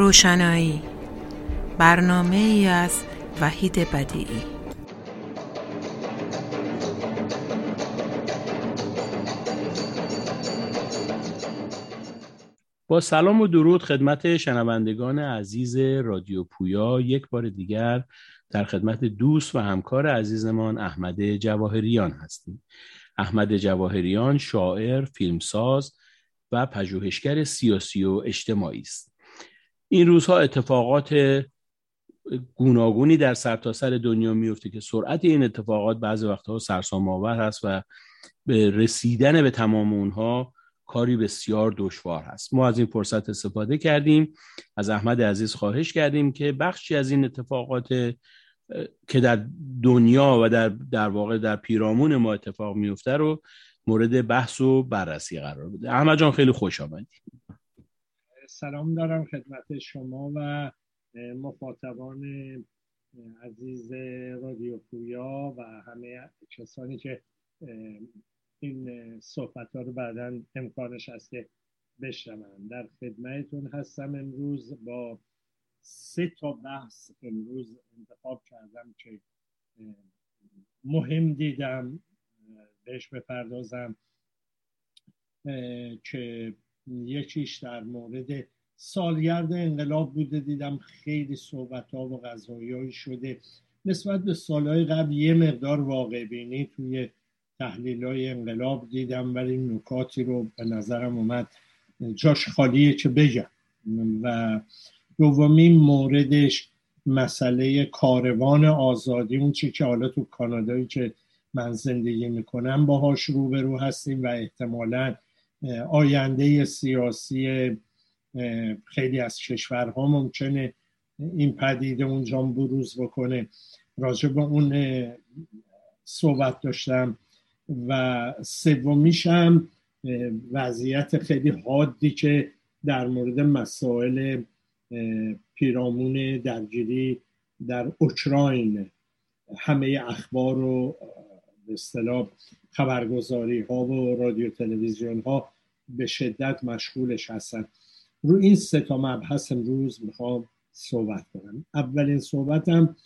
روشنایی. برنامه ای از وحید بدیعی. با سلام و درود خدمت شنوندگان عزیز رادیو پویا. یک بار دیگر در خدمت دوست و همکار عزیزمان احمد جواهریان هستیم. احمد جواهریان شاعر، فیلمساز و پژوهشگر سیاسی و اجتماعی است. این روزها اتفاقات گوناگونی در سرتاسر سر دنیا میفته که سرعت این اتفاقات بعضی وقتها سرسام آور هست و به رسیدن به تمام اونها کاری بسیار دشوار هست. ما از این فرصت استفاده کردیم. از احمد عزیز خواهش کردیم که بخشی از این اتفاقات که در دنیا و در در واقع در پیرامون ما اتفاق میفته رو مورد بحث و بررسی قرار بده. احمد جان خیلی خوش آمدید سلام دارم خدمت شما و مخاطبان عزیز رادیو پویا و همه کسانی که این صحبت ها رو بعدا امکانش هست که بشنون. در خدمتتون هستم امروز. با سه تا بحث امروز انتخاب کردم که مهم دیدم بهش بپردازم که یکیش در مورد سالگرد انقلاب بوده. دیدم خیلی صحبت ها و غذایی شده. نسبت به سالهای قبل یه مقدار واقع بینی توی تحلیل های انقلاب دیدم ولی نکاتی رو به نظرم اومد جاش خالیه که بگم. و دومین موردش مسئله کاروان آزادی اون چی که حالا تو کانادایی که من زندگی می‌کنم باهاش روبرو هستیم و احتمالا آینده سیاسی خیلی از کشورها ممکنه این پدیده اونجا بروز بکنه. راجع به اون صحبت داشتم و سومیشم وضعیت خیلی حادی که در مورد مسائل پیرامون درگیری در اوکراین همه اخبار و به اصطلاح خبرگزاری ها و رادیو تلویزیون ها به شدت مشغولش هستن. رو این سه تا مبحث امروز می‌خوام صحبت کنم. اولین صحبتم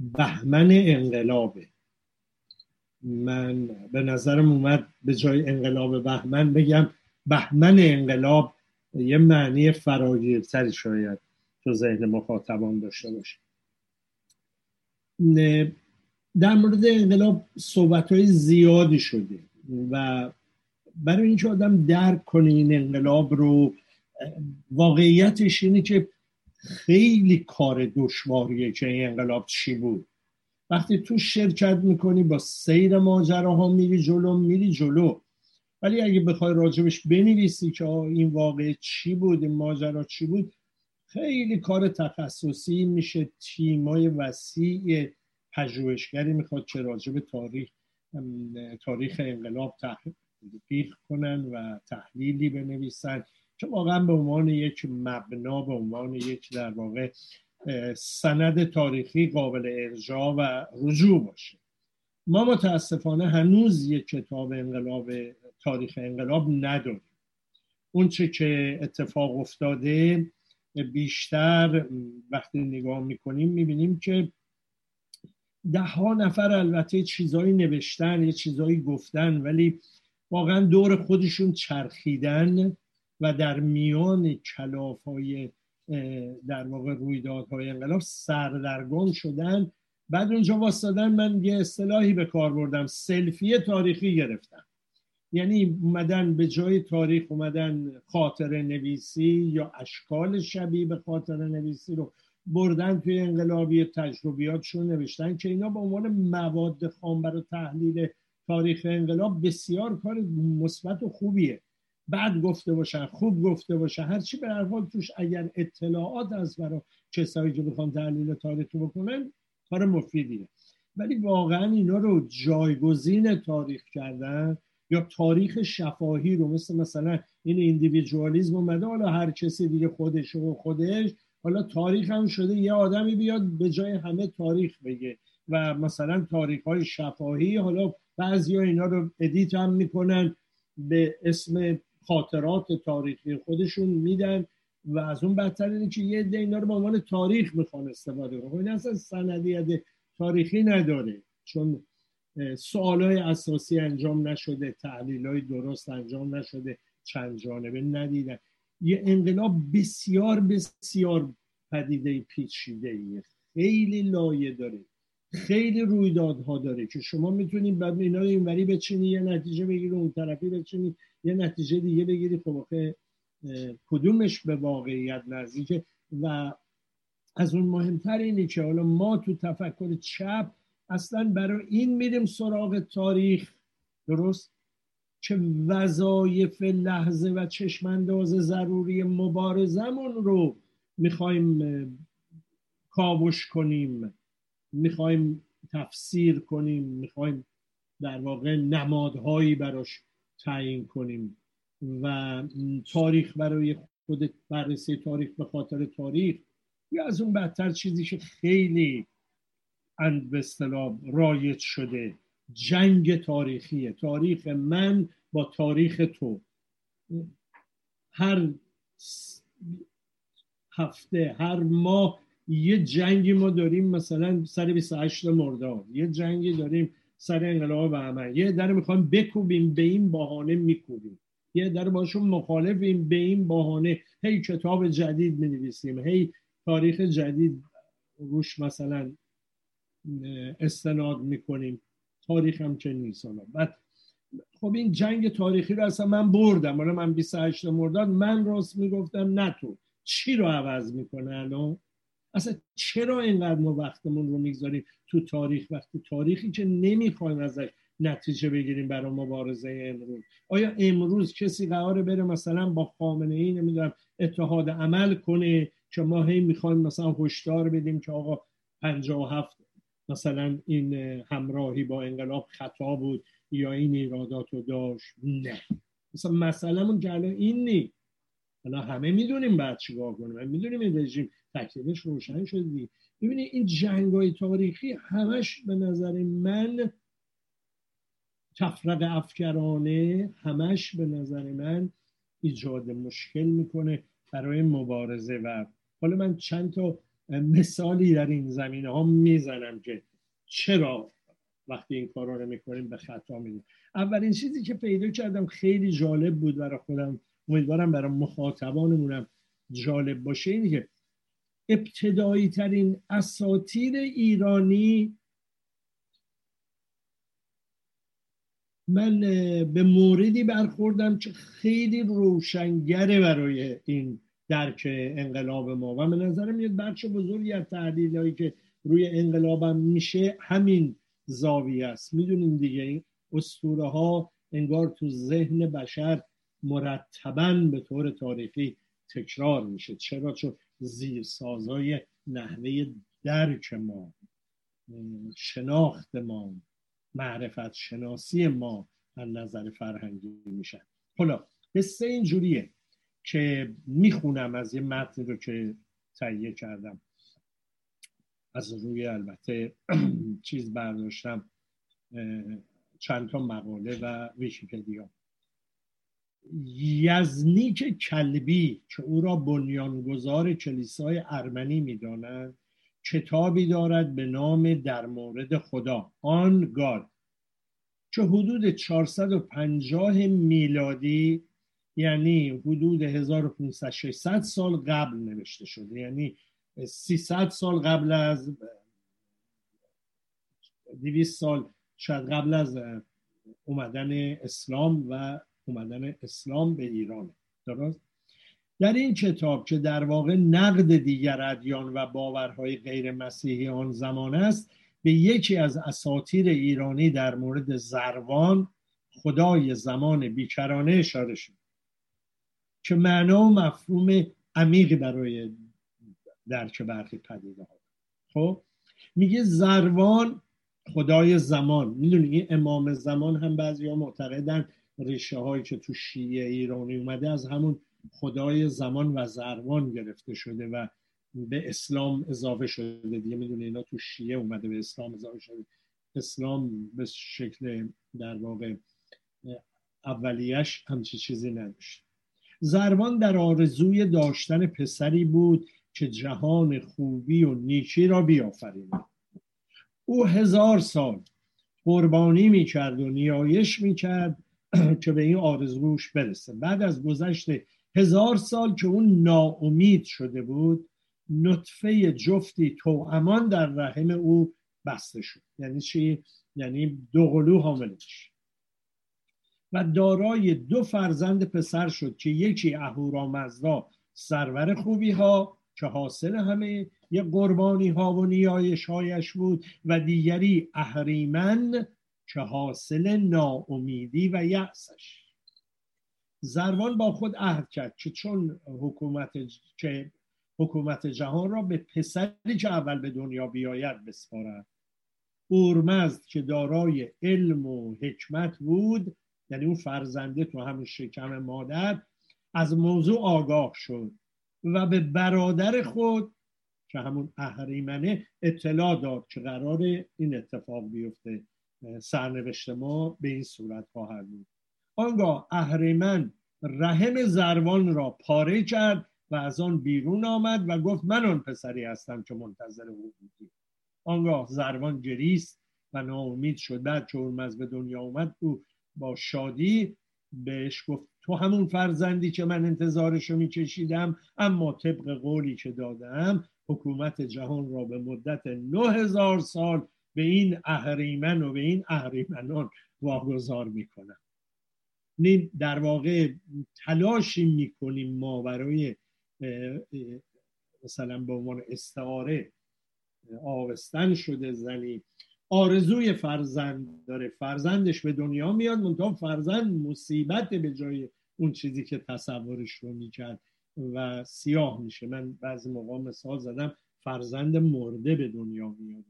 بهمن انقلابه. من به نظرم اومد به جای انقلاب بهمن بگم بهمن انقلاب یه معنی فراگیرتری شاید تو ذهن مخاطبان داشته باشه. در مورد انقلاب صحبت های زیادی شده و برای اینکه آدم درک کنه این انقلاب رو واقعیتش اینه که خیلی کار دشواریه که این انقلاب چی بود. وقتی تو شرکت می‌کنی با سیر ماجراها میری جلو میری جلو. ولی اگه بخوای راجبش بنویسی که این واقع چی بود این ماجرا چی بود خیلی کار تخصصی میشه تیمای وسیع پژوهشگری می‌خواد چه راجب تاریخ تاریخ انقلاب تحقیق کنن و تحلیلی بنویسن که واقعا به عنوان یک مبنا به عنوان یک در واقع سند تاریخی قابل ارجاع و رجوع باشه. ما متاسفانه هنوز یک کتاب انقلاب تاریخ انقلاب نداریم. اون چه که اتفاق افتاده بیشتر وقتی نگاه می‌کنیم می‌بینیم که ده ها نفر البته چیزایی نوشتن یه چیزایی گفتن ولی واقعا دور خودشون چرخیدن و در میان کلاف های در واقع رویدادهای انقلاب سردرگم شدن. بعد اونجا واسدن من یه اصطلاحی به کار بردم سلفی تاریخی گرفتم. یعنی اومدن به جای تاریخ اومدن خاطر نویسی یا اشکال شبیه به خاطر نویسی رو بردن توی انقلابی تجربیاتشون نوشتن که اینا به عنوان مواد خام برای تحلیل تاریخ انقلاب بسیار کار مثبت و خوبیه. بعد گفته باشن خوب گفته باشن. هرچی به هر حال توش اگر اطلاعات از برای کسایی که بخوان تحلیل تاریخی بکنن کار مفیدیه. ولی واقعا اینا رو جایگزین تاریخ کردن یا تاریخ شفاهی رو مثل مثلا این individualism اومده حالا هر کسی دیگه خودش و خودش حالا تاریخ هم شده یه آدمی بیاد به جای همه تاریخ بگه و مثلا تاریخ های شفاهی حالا بعضی ها اینا رو edit هم می‌کنن به اسم خاطرات تاریخی خودشون میدن و از اون بدتر اینه که یه اینا رو به عنوان تاریخ می‌خوان استفاده کنن. خب این اصلا سندیت تاریخی نداره چون سوالای اساسی انجام نشده تحلیل های درست انجام نشده چند جانبه ندیدن. یه انقلاب بسیار بسیار پدیده پیچیده خیلی لایه داره. خیلی رویدادها داره که شما می‌تونید بعد اینا رو اینوری بچینی یه نتیجه بگیری اون طرفی بچینی یه نتیجه دیگه بگیری. خب کدومش به واقعیت نزدیکه؟ و از اون مهمتر اینه که حالا ما تو تفکر چپ اصلا برای این میریم سراغ تاریخ. درست؟ که وظایف لحظه و چشمانداز ضروری مبارزمون رو می‌خوایم کاوش کنیم. می‌خوایم تفسیر کنیم می‌خوایم در واقع نمادهایی براش تعیین کنیم و تاریخ برای خود بررسی تاریخ به خاطر تاریخ یا از اون بدتر چیزی که خیلی اند به رایج شده جنگ تاریخیه تاریخ من با تاریخ تو. هر هفته هر ماه یه جنگی ما داریم مثلا سر 28 مرداد. یه جنگی داریم سر انقلاب بهمن یه در می‌خوایم بکوبیم به این بهانه میکوبیم. یه در باشون مخالفیم به این بهانه. هی کتاب جدید می هی تاریخ جدید روش مثلا استناد می‌کنیم. تاریخ هم که نیست بعد خب این جنگ تاریخی رو اصلا من بردم. حالا من 28 مرداد من راست می‌گفتم نه تو. چی رو عوض می‌کنه الان؟ اصلا چرا اینقدر ما وقتمون رو می‌گذاریم تو تاریخ وقتی تاریخی که نمی‌خوایم ازش نتیجه بگیریم برای مبارزه امروز؟ آیا امروز کسی قراره بره مثلا با خامنه ای نمی‌دونم اتحاد عمل کنه که ما هی می‌خوایم مثلا هشدار بدیم که آقا 57 مثلا این همراهی با انقلاب خطا بود یا این ایرادات رو داشت؟ نه. مثلا مسئله الان این نی حالا همه می‌دونیم بعد چیکار کنیم. می‌دونیم این رژیم تکلیفش روشن شده ببینید این جنگ های تاریخی همش به نظر من تفرق افکرانه همش به نظر من ایجاد مشکل می‌کنه برای مبارزه. و حالا من چند تا مثالی در این زمینه ها می‌زنم که چرا وقتی این کارا رو می‌کنیم به خطا میدیم اولین چیزی که پیدا کردم خیلی جالب بود برای خودم امیدوارم برای مخاطبانمونم جالب باشه. اینه که ابتدایی ترین اساتیر ایرانی من به موردی برخوردم که خیلی روشنگره برای این درک انقلاب ما. و به نظرم یه بخش بزرگی از تحلیل هایی که روی انقلابم میشه همین زاویه است. می‌دونیم دیگه این اسطوره ها انگار تو ذهن بشر مرتبا به طور تاریخی تکرار میشه چرا؟ چون زیر سازای نحوه درک ما شناخت ما معرفت شناسی ما از نظر فرهنگی میشن حالا قصه اینجوریه که می‌خونم از یه متن رو که تهیه کردم. از روی البته چیز برداشتم چند تا مقاله و ویکیپدیا. یزنیک کلبی که او را بنیانگذار کلیسای ارمنی می‌دانند کتابی دارد به نام در مورد خدا. آن گاد که حدود 450 میلادی یعنی حدود 1500 600 سال قبل نوشته شده. یعنی 300 سال قبل از 200 سال شاید قبل از اومدن اسلام و اومدن اسلام به ایران. درست؟ در این کتاب که در واقع نقد دیگر ادیان و باورهای غیر مسیحی آن زمان است به یکی از اساطیر ایرانی در مورد زروان خدای زمان بیکرانه اشاره شد که معنا و مفهوم عمیقی برای درک برخی پدیده ها. خب میگه زروان خدای زمان. می‌دونی امام زمان هم بعضی ها معتقدن ریشه هایی که تو شیعه ایرانی اومده از همون خدای زمان و زروان گرفته شده و به اسلام اضافه شده دیگه. می‌دونی اینا تو شیعه اومده به اسلام اضافه شده. اسلام به شکل در واقع اولیش همچی چیزی نداشت. زربان در آرزوی داشتن پسری بود که جهان خوبی و نیکی را بیافریند او هزار سال قربانی می‌کرد و نیایش می‌کرد که به این آرزوش برسه. بعد از گذشت هزار سال که اون ناامید شده بود نطفه جفتی امان در رحم او بسته شد. یعنی چی؟ یعنی دو قلو حاملش. و دارای دو فرزند پسر شد که یکی اهورامزدا سرور خوبی ها که حاصل همه یه قربانی ها و نیایش هایش بود و دیگری اهریمن که حاصل ناامیدی و یأسش. زروان با خود عهد کرد که چون حکومت که حکومت جهان را به پسری که اول به دنیا بیاید بسپارد. اورمزد که دارای علم و حکمت بود یعنی اون فرزنده تو همون شکم مادر از موضوع آگاه شد و به برادر خود که همون اهریمنه اطلاع داد که قرار این اتفاق بیفته. سرنوشت ما به این صورت خواهد بود. آنگاه اهریمن رحم زروان را پاره کرد و از آن بیرون آمد و گفت من آن پسری هستم که منتظر او بودی. آنگاه زروان گریست و ناامید شد. بعد که اورمز به دنیا اومد او با شادی بهش گفت تو همون فرزندی که من انتظارشو میکشیدم اما طبق قولی که دادم حکومت جهان را به مدت نه هزار سال به این اهریمن و به این اهریمنان واگذار می‌کنم. در واقع تلاشی می‌کنیم ما برای مثلا به عنوان استعاره آوستن شده زنی. آرزوی فرزند داره. فرزندش به دنیا میاد منتها فرزند مصیبت به جای اون چیزی که تصورش رو می‌کرد و سیاه میشه. من بعضی موقع مثال زدم فرزند مرده به دنیا میاد.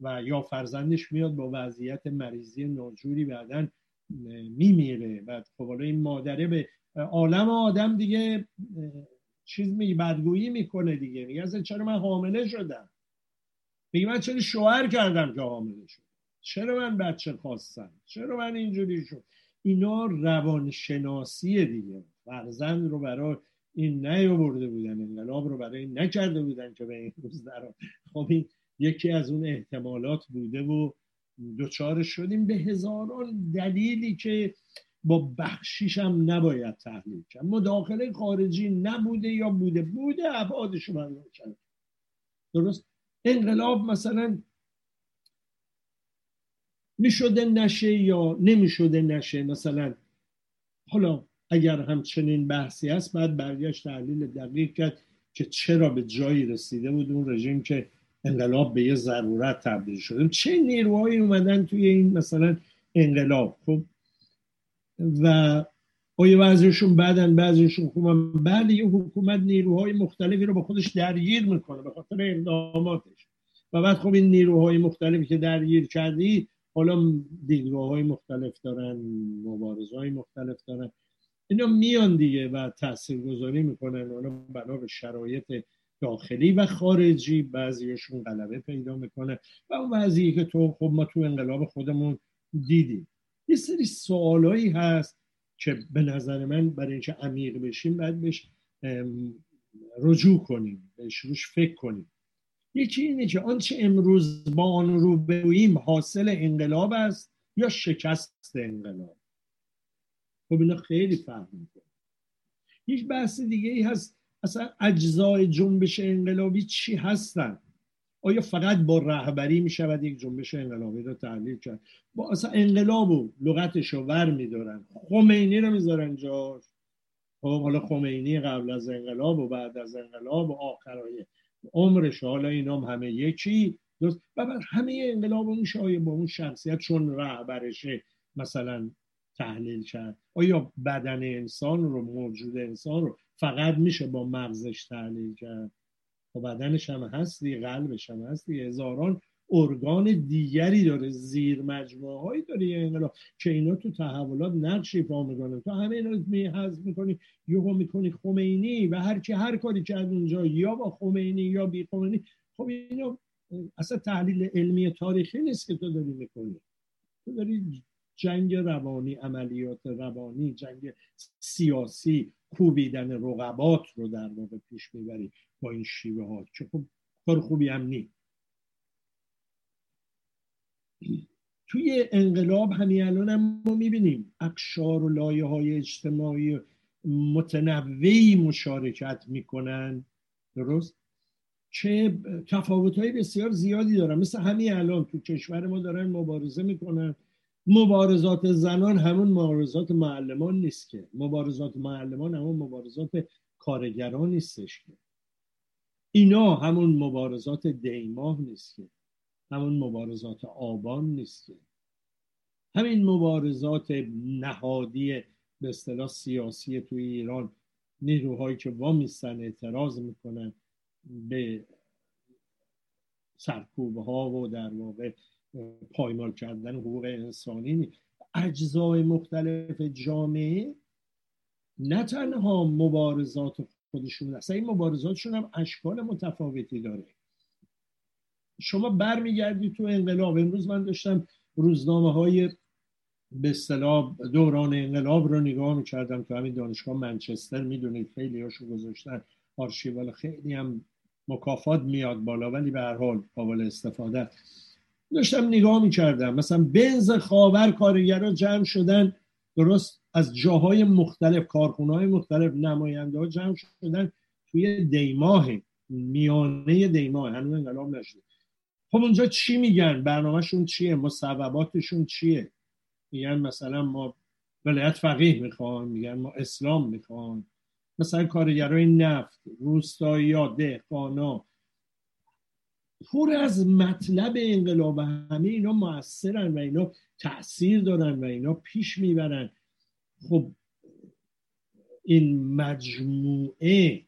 و یا فرزندش میاد با وضعیت مریضی ناجوری بعدا میمیره. و خب این مادره به عالم آدم دیگه چیز می بدگویی می‌کنه دیگه. میگه چرا من حامله شدم؟ میگه من چرا شوهر کردم که حامله شد چرا من بچه خواستم؟ چرا من اینجوری شد؟ اینا روانشناسیه دیگه. فرزند رو برای این نیاورده بودن انقلاب رو برای این نکرده بودن که به این روز در خب این یکی از اون احتمالات بوده و دوچار شدیم به هزاران دلیلی که با بخشیش هم نباید تحلیل کرد. مداخله خارجی نبوده یا بوده؟ بوده ابعادش رو درست؟ انقلاب مثلا می‌شده نشه یا نمی‌شده نشه؟ مثلا حالا اگر همچنین بحثی هست بعد برگشت تحلیل دقیق کرد که چرا به جایی رسیده بود اون رژیم که انقلاب به یه ضرورت تبدیل شده چه نیروهایی اومدن توی این مثلا انقلاب خب؟ و آیا بعضیشون بعدن بعضیشون خوبن. بله یه حکومت نیروهای مختلفی رو با خودش درگیر می‌کنه به خاطر اقداماتش. و بعد خب این نیروهای مختلفی که درگیر کردی حالا دیدگاه های مختلف دارن مبارزه های مختلف دارن. اینا میان دیگه و تأثیر گذاری می‌کنن. اونا بنا به شرایط داخلی و خارجی بعضیشون غلبه پیدا می‌کنه و اون وضعی که تو خب ما تو انقلاب خودمون دیدیم. یه سری سوالایی هست که به نظر من برای اینکه عمیق بشیم باید بهش رجوع کنیم بهش روش فکر کنیم. یکی اینه که آنچه امروز با آن رو بگوییم حاصل انقلاب است یا شکست انقلاب؟ خب اینا خیلی فهم می‌کنه. یک بحث دیگه ای هست اصلا اجزای جنبش انقلابی چی هستن؟ آیا فقط با رهبری می شود یک جنبش انقلابی رو تحلیل کرد؟ با اصلا انقلاب و لغتش رو ور میدارن. خمینی رو می‌ذارن جاش. خب حالا خمینی قبل از انقلاب و بعد از انقلاب و آخرای عمرش حالا اینام همه یکی. درست. و بعد همه انقلاب آیا با اون شخصیت چون رهبرشه مثلا تحلیل کرد؟ آیا بدن انسان رو موجود انسان رو فقط میشه با مغزش تحلیل کرد. و بدنش هم هستی قلبش هم هستی. هزاران ارگان دیگری داره زیر مجموعه هایی داره. یه انقلاب. که اینا تو تحولات نقش ایفا می‌کنن تو همه اینا می می‌کنی یهو می‌کنی خمینی و هر کی هر کاری کرد اونجا یا با خمینی یا بی خمینی. خب اینا اصلا تحلیل علمی تاریخی نیست که تو داری می‌کنی. تو داری جنگ روانی عملیات روانی جنگ سیاسی کوبیدن رقبات رو در واقع پیش می‌بری با این شیوه ها که خب کار خوبی هم نی توی انقلاب همین الان هم ما می‌بینیم اقشار و لایه های اجتماعی متنوعی مشارکت می‌کنن. درست؟ چه تفاوت های بسیار زیادی دارن. مثل همین الان تو کشور ما دارن مبارزه می‌کنن. مبارزات زنان همون مبارزات معلمان نیست که. مبارزات معلمان همون مبارزات کارگران نیستش که. اینا همون مبارزات دیماه نیست که. همون مبارزات آبان نیست که. همین مبارزات نهادی به اصطلاح سیاسی توی ایران نیروهایی که وامیستن اعتراض می‌کنن به سرکوبه ها و در واقع پایمال کردن حقوق انسانی اجزای مختلف جامعه نه تنها مبارزات خودشون اصلا این مبارزاتشون هم اشکال متفاوتی داره. شما برمیگردی تو انقلاب امروز من داشتم روزنامه های به اصطلاح دوران انقلاب رو نگاه می‌کردم تو همین دانشگاه منچستر می‌دونید خیلی هاشو گذاشتن آرشیوال خیلی هم مکافات میاد بالا ولی به هر حال قابل استفاده. داشتم نگاه می‌کردم. مثلا بنز خاور کارگرا جمع شدن درست از جاهای مختلف کارخونه های مختلف نماینده ها جمع شدن توی دیماه میانه دیماه هنوز انقلاب نشده. خب اونجا چی میگن؟ برنامهشون چیه؟ مصوباتشون چیه؟ میگن مثلا ما ولایت فقیه می‌خوان میگن ما اسلام می‌خوان. مثلا کارگرای نفت روستایی دهقانا پر از مطلب انقلاب همه اینا موثرن و اینا تاثیر دارن و اینا پیش می‌برن. خب این مجموعه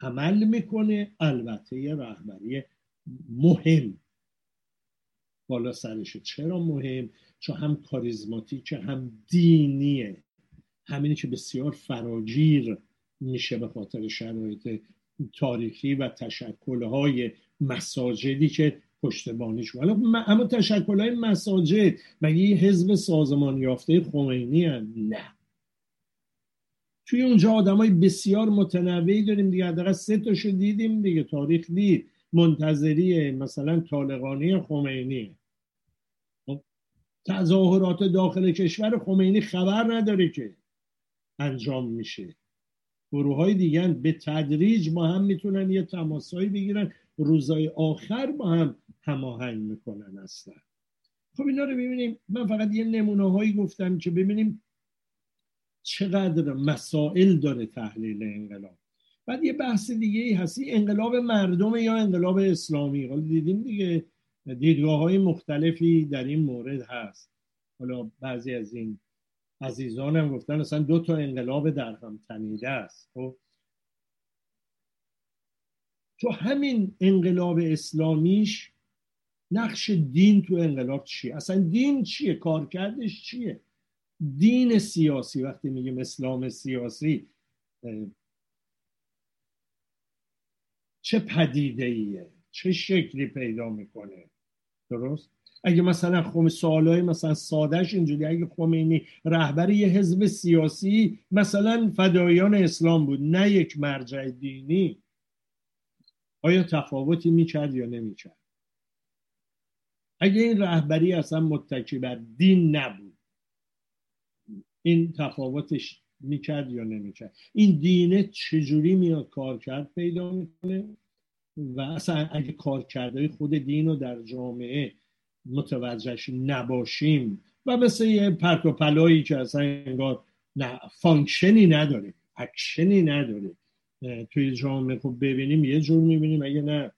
عمل می‌کنه البته یه رهبری مهم. بالا سرشه چرا مهم؟ چون هم کاریزماتیکه هم دینیه. همینی که بسیار فراگیر میشه به خاطر شرایط تاریخی و تشکلهای مساجدی که پشتبانیش حالا اما تشکلهای مساجد مگه یه حزب سازمان یافته خمینی هم؟ نه. توی اونجا آدم های بسیار متنوعی داریم دیگه. حداقل سه تاشو دیدیم دیگه. تاریخ دید. منتظری مثلا طالقانی خمینی. خب، تظاهرات داخل کشور خمینی خبر نداره که انجام میشه. گروه های دیگه به تدریج با هم می‌تونن یه تماسایی بگیرن. روزای آخر با هم هماهنگ می‌کنن اصلا. خب اینا رو ببینیم. من فقط یه نمونه هایی گفتم که ببینیم چقدر مسائل داره تحلیل انقلاب. بعد یه بحث دیگه ای هستی انقلاب مردم یا انقلاب اسلامی؟ حالا دیدیم دیگه دیدگاه های مختلفی در این مورد هست. حالا بعضی از این عزیزانم گفتن اصلا دو تا انقلاب در هم تنیده است. خب تو همین انقلاب اسلامیش نقش دین تو انقلاب چیه؟ اصلا دین چیه؟ کارکردش چیه؟ دین سیاسی وقتی میگیم اسلام سیاسی چه پدیده ایه چه شکلی پیدا می‌کنه؟ درست؟ اگه مثلا خم سوالای مثلا سادهش اینجوری اگه خمینی رهبر یه حزب سیاسی مثلا فدایان اسلام بود نه یک مرجع دینی. آیا تفاوتی می‌کرد یا نمی‌کرد؟ اگه این رهبری اصلا متکی بر دین نبود این تفاوتش می‌کرد یا نمی‌کرد؟ این دینه چجوری میاد کار کرد پیدا می‌کنه؟ و اصلا اگه کار کرده خود دین رو در جامعه متوجهش نباشیم و مثل یه پرت و پلایی که اصلا انگار نه function ی نداره اکشنی نداره توی جامعه خب ببینیم یه جور می‌بینیم. اگه نه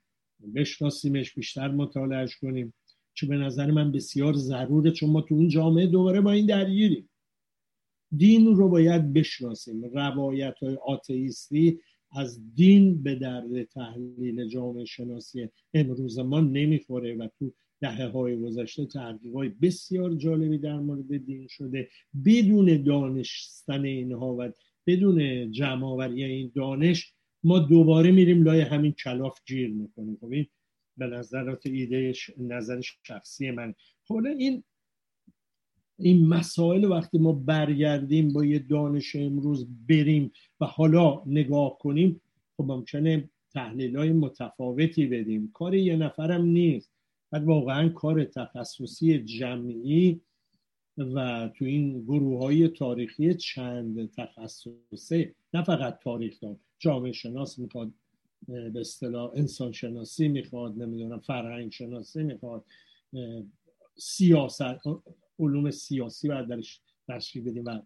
بشناسیمش بیشتر مطالعهش کنیم. چه به نظر من بسیار ضروره چون ما تو اون جامعه دوباره با این درگیریم. دین رو باید بشناسیم. روایت های آتئیستی از دین به درد تحلیل جامعه شناسی امروز ما نمی‌خوره و تو دهه های گذشته تحقیق های بسیار جالبی در مورد دین شده بدون دانستن اینها و بدون جمع این دانش ما دوباره میریم لای همین کلاف گیر می‌کنیم. خب این به نظرات ایده نظر شخصی من. خب این این مسائل وقتی ما برگردیم با یه دانش امروز بریم و حالا نگاه کنیم خب ممکنه تحلیل های متفاوتی بدیم. کار یه نفرم نیست. بعد واقعا کار تخصصی جمعی و تو این گروه های تاریخی چند تخصصه نه فقط تاریخ دان جامعه شناس می‌خواد به اصطلاح انسان شناسی می‌خواد نمی‌دونم فرهنگ شناسی می‌خواد سیاست علوم سیاسی باید درش تشریح بدیم و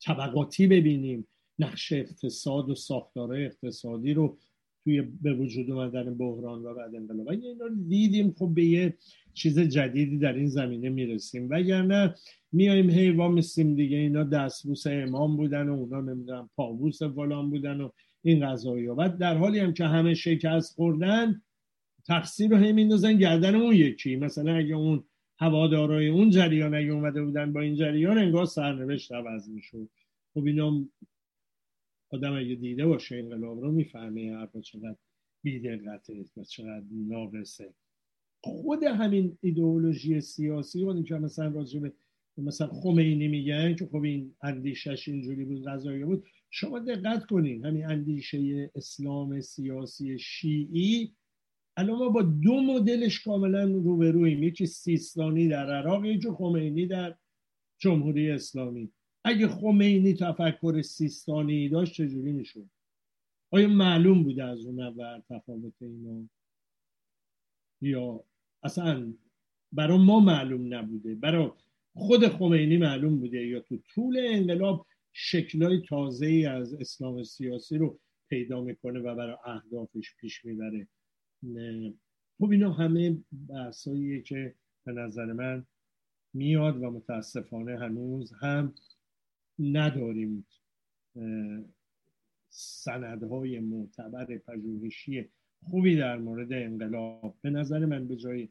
طبقاتی ببینیم نقش اقتصاد و ساختارهای اقتصادی رو توی به وجود اومدن بحران و بعد انقلاب. اگه اینا دیدیم خب به یه چیز جدیدی در این زمینه می‌رسیم. وگرنه میایم هی میسیم دیگه. اینا دستبوس امام بودن و اونا نمی‌دونم پاووس فلان بودن و این قضایی بعد در حالی هم که همه شکست خوردن تقصیر رو هی میندازن گردن اون یکی. مثلا اگه اون هوادارای اون جریان اگه اومده بودن با این جریان انگار سرنوشت عوض می‌شد. خب اینا آدم اگه دیده باشه انقلاب رو می‌فهمه حرفا چقدر بیدقته و چقدر ناقصه. خود همین ایدئولوژی سیاسی و که مثلا راجع به مثلا خمینی میگن که خب این اندیشش اینجوری بود غذایی بود شما دقت کنین همین اندیشه اسلام سیاسی شیعی. الان ما با دو مدلش کاملا روبرویم یکی سیستانی در عراق یکی خمینی در جمهوری اسلامی. اگه خمینی تفکر سیستانی داشت چجوری می‌شد آیا معلوم بوده از اون اول تفاوت اینا؟ یا اصلا برای ما معلوم نبوده؟ برای خود خمینی معلوم بوده یا تو طول انقلاب شکلای تازه ای از اسلام سیاسی رو پیدا می‌کنه و برای اهدافش پیش می‌بره؟ خب اینا همه بحثاییه که به نظر من میاد و متاسفانه هنوز هم نداریم. سندهای معتبر پژوهشی خوبی در مورد انقلاب. به نظر من به جای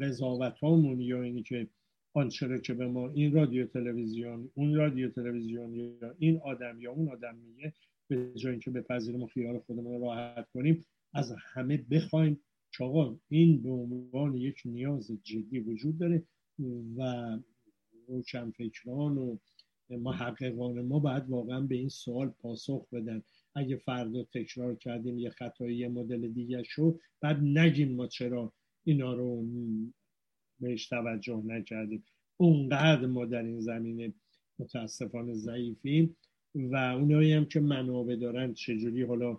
قضاوت هامون یا اینی که آنچه که به ما این رادیو تلویزیون اون رادیو تلویزیون یا این آدم یا اون آدم میگه به جای اینکه بپذیریم و خیال خودمون راحت کنیم از همه بخوایم. چاقا این به عنوان یک نیاز جدی وجود داره و روشنفکران و محققان ما باید واقعا به این سوال پاسخ بدن. اگه فردا تکرار کردیم یه خطایی یه مدل دیگه شد بعد نگیم ما چرا اینا رو بهش توجه نکردیم. اونقدر ما در این زمینه متاسفانه ضعیفیم و اونایی هم که منابع دارن چجوری حالا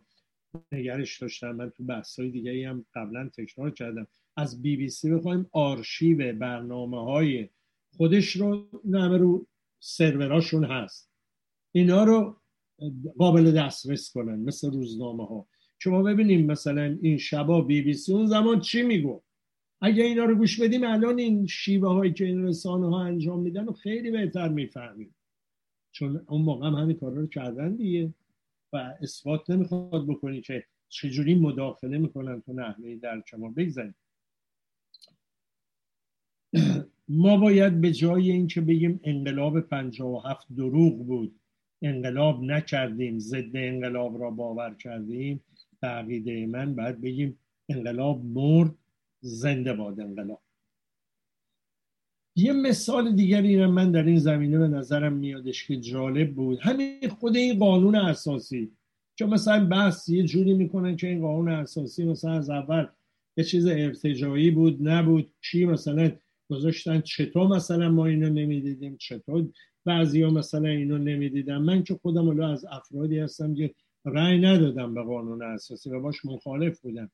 نگرش داشتم من تو بحثای دیگه هم قبلا تکرار کردم. از بی بی سی بخوایم آرشیو برنامه های خودش رو نمه رو سروراشون هست. اینا رو قابل دسترس کنن مثل روزنامه ها شما ببینیم مثلا این شبا بی بی سی اون زمان چی میگو؟ اگه اینا رو گوش بدیم الان این شیوه هایی که این رسانه ها انجام میدن و خیلی بهتر می‌فهمیم. چون اون موقع هم همین کار رو کردن دیگه. و اثبات نمی‌خواد بکنی که چجوری مداخله می‌کنن تو نحوه در شما بگذاریم. ما باید به جای اینکه بگیم انقلاب 57 دروغ بود انقلاب نکردیم ضد انقلاب را باور کردیم به عقیده من باید بگیم انقلاب مرد زنده باد انقلاب. یه مثال دیگری رو من در این زمینه به نظرم میادش که جالب بود. همین خود این قانون اساسی. چون مثلا بحث یه جوری می‌کنن که این قانون اساسی مثلا از اول یه چیز ارتجایی بود نبود چی مثلا گذاشتن. چطور مثلا ما اینو نمی‌دیدیم؟ چطور بعضی ها مثلا اینو نمی‌دیدم من که خودم الان از افرادی هستم که رأی ندادم به قانون اساسی و باش مخالف بودم.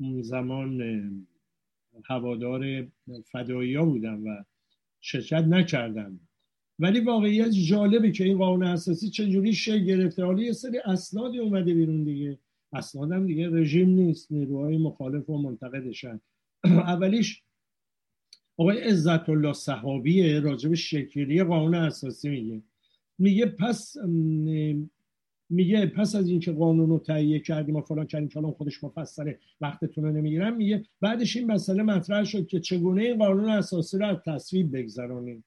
اون زمان هوادار فدایی ها بودم و شرکت نکردم. ولی واقعیت جالبه که این قانون اساسی چجوری شکل گرفته. حالا یه سری اسنادی اومده بیرون دیگه. اسنادم دیگه رژیم نیست نیروهای مخالف و منتقدشن. اولیش آقای عزت الله صحابی راجب شکلی قانون اساسی میگه. میگه پس میگه پس از اینکه قانون رو تهیه کردیم و فلان کردیم که خودش مفصل وقتتون رو نمی‌گیرم. میگه بعدش این مسئله مطرح شد که چگونه این قانون اساسی رو از تصویب بگذرانیم.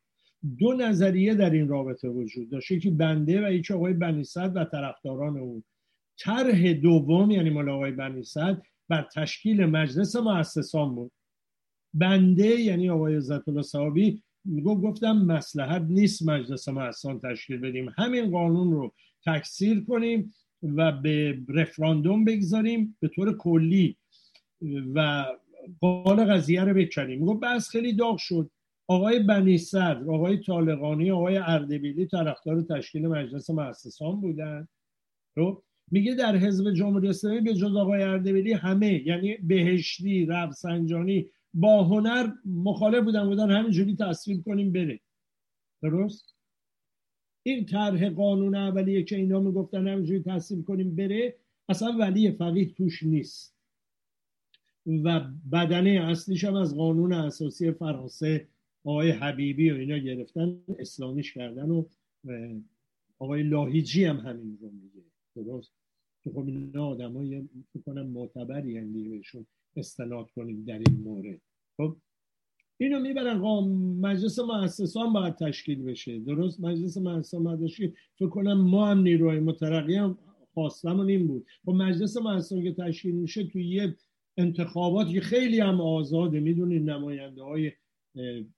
دو نظریه در این رابطه وجود داشت یکی بنده و یکی آقای بنیصد و طرفداران او طرح دوم یعنی مال آقای بنیصد بر تشکیل مجلس مؤسسان بود. بنده یعنی آقای عزت الله صحابی گفتم مسلحت نیست مجلس محسان تشکیل بدیم. همین قانون رو تکثیر کنیم و به رفراندوم بگذاریم به طور کلی و قال قضیه رو بکنیم میگو بس خیلی داغ شد. آقای بنی صدر آقای طالقانی آقای اردبیلی طرفدار تشکیل مجلس مؤسسان بودن. خب میگه در حزب جمهوری اسلامی به جز آقای اردبیلی همه یعنی بهشتی رفسنجانی با هنر مخالف بودن بودن همینجوری تصویب کنیم بره درست؟ این طرح قانون اولیه که اینا می‌گفتن همینجوری تصویب کنیم بره اصلا ولی فقیه توش نیست. و بدنه اصلیش هم از قانون اساسی فرانسه آقای حبیبی و اینا گرفتن اسلامیش کردن و آقای لاهیجی هم همین رو میگه. درست؟ که خب اینا آدم های معتبری هم بهشون. استناد کنیم در این مورد. خب اینو می‌برن مجلس مؤسسان باید تشکیل بشه. درست؟ مجلس مؤسسان باید فکر کنم ما هم نیروهای مترقی هم خواستمون این بود. خب مجلس مؤسسان که تشکیل میشه توی یه انتخابات که خیلی هم آزاده می‌دونین نماینده های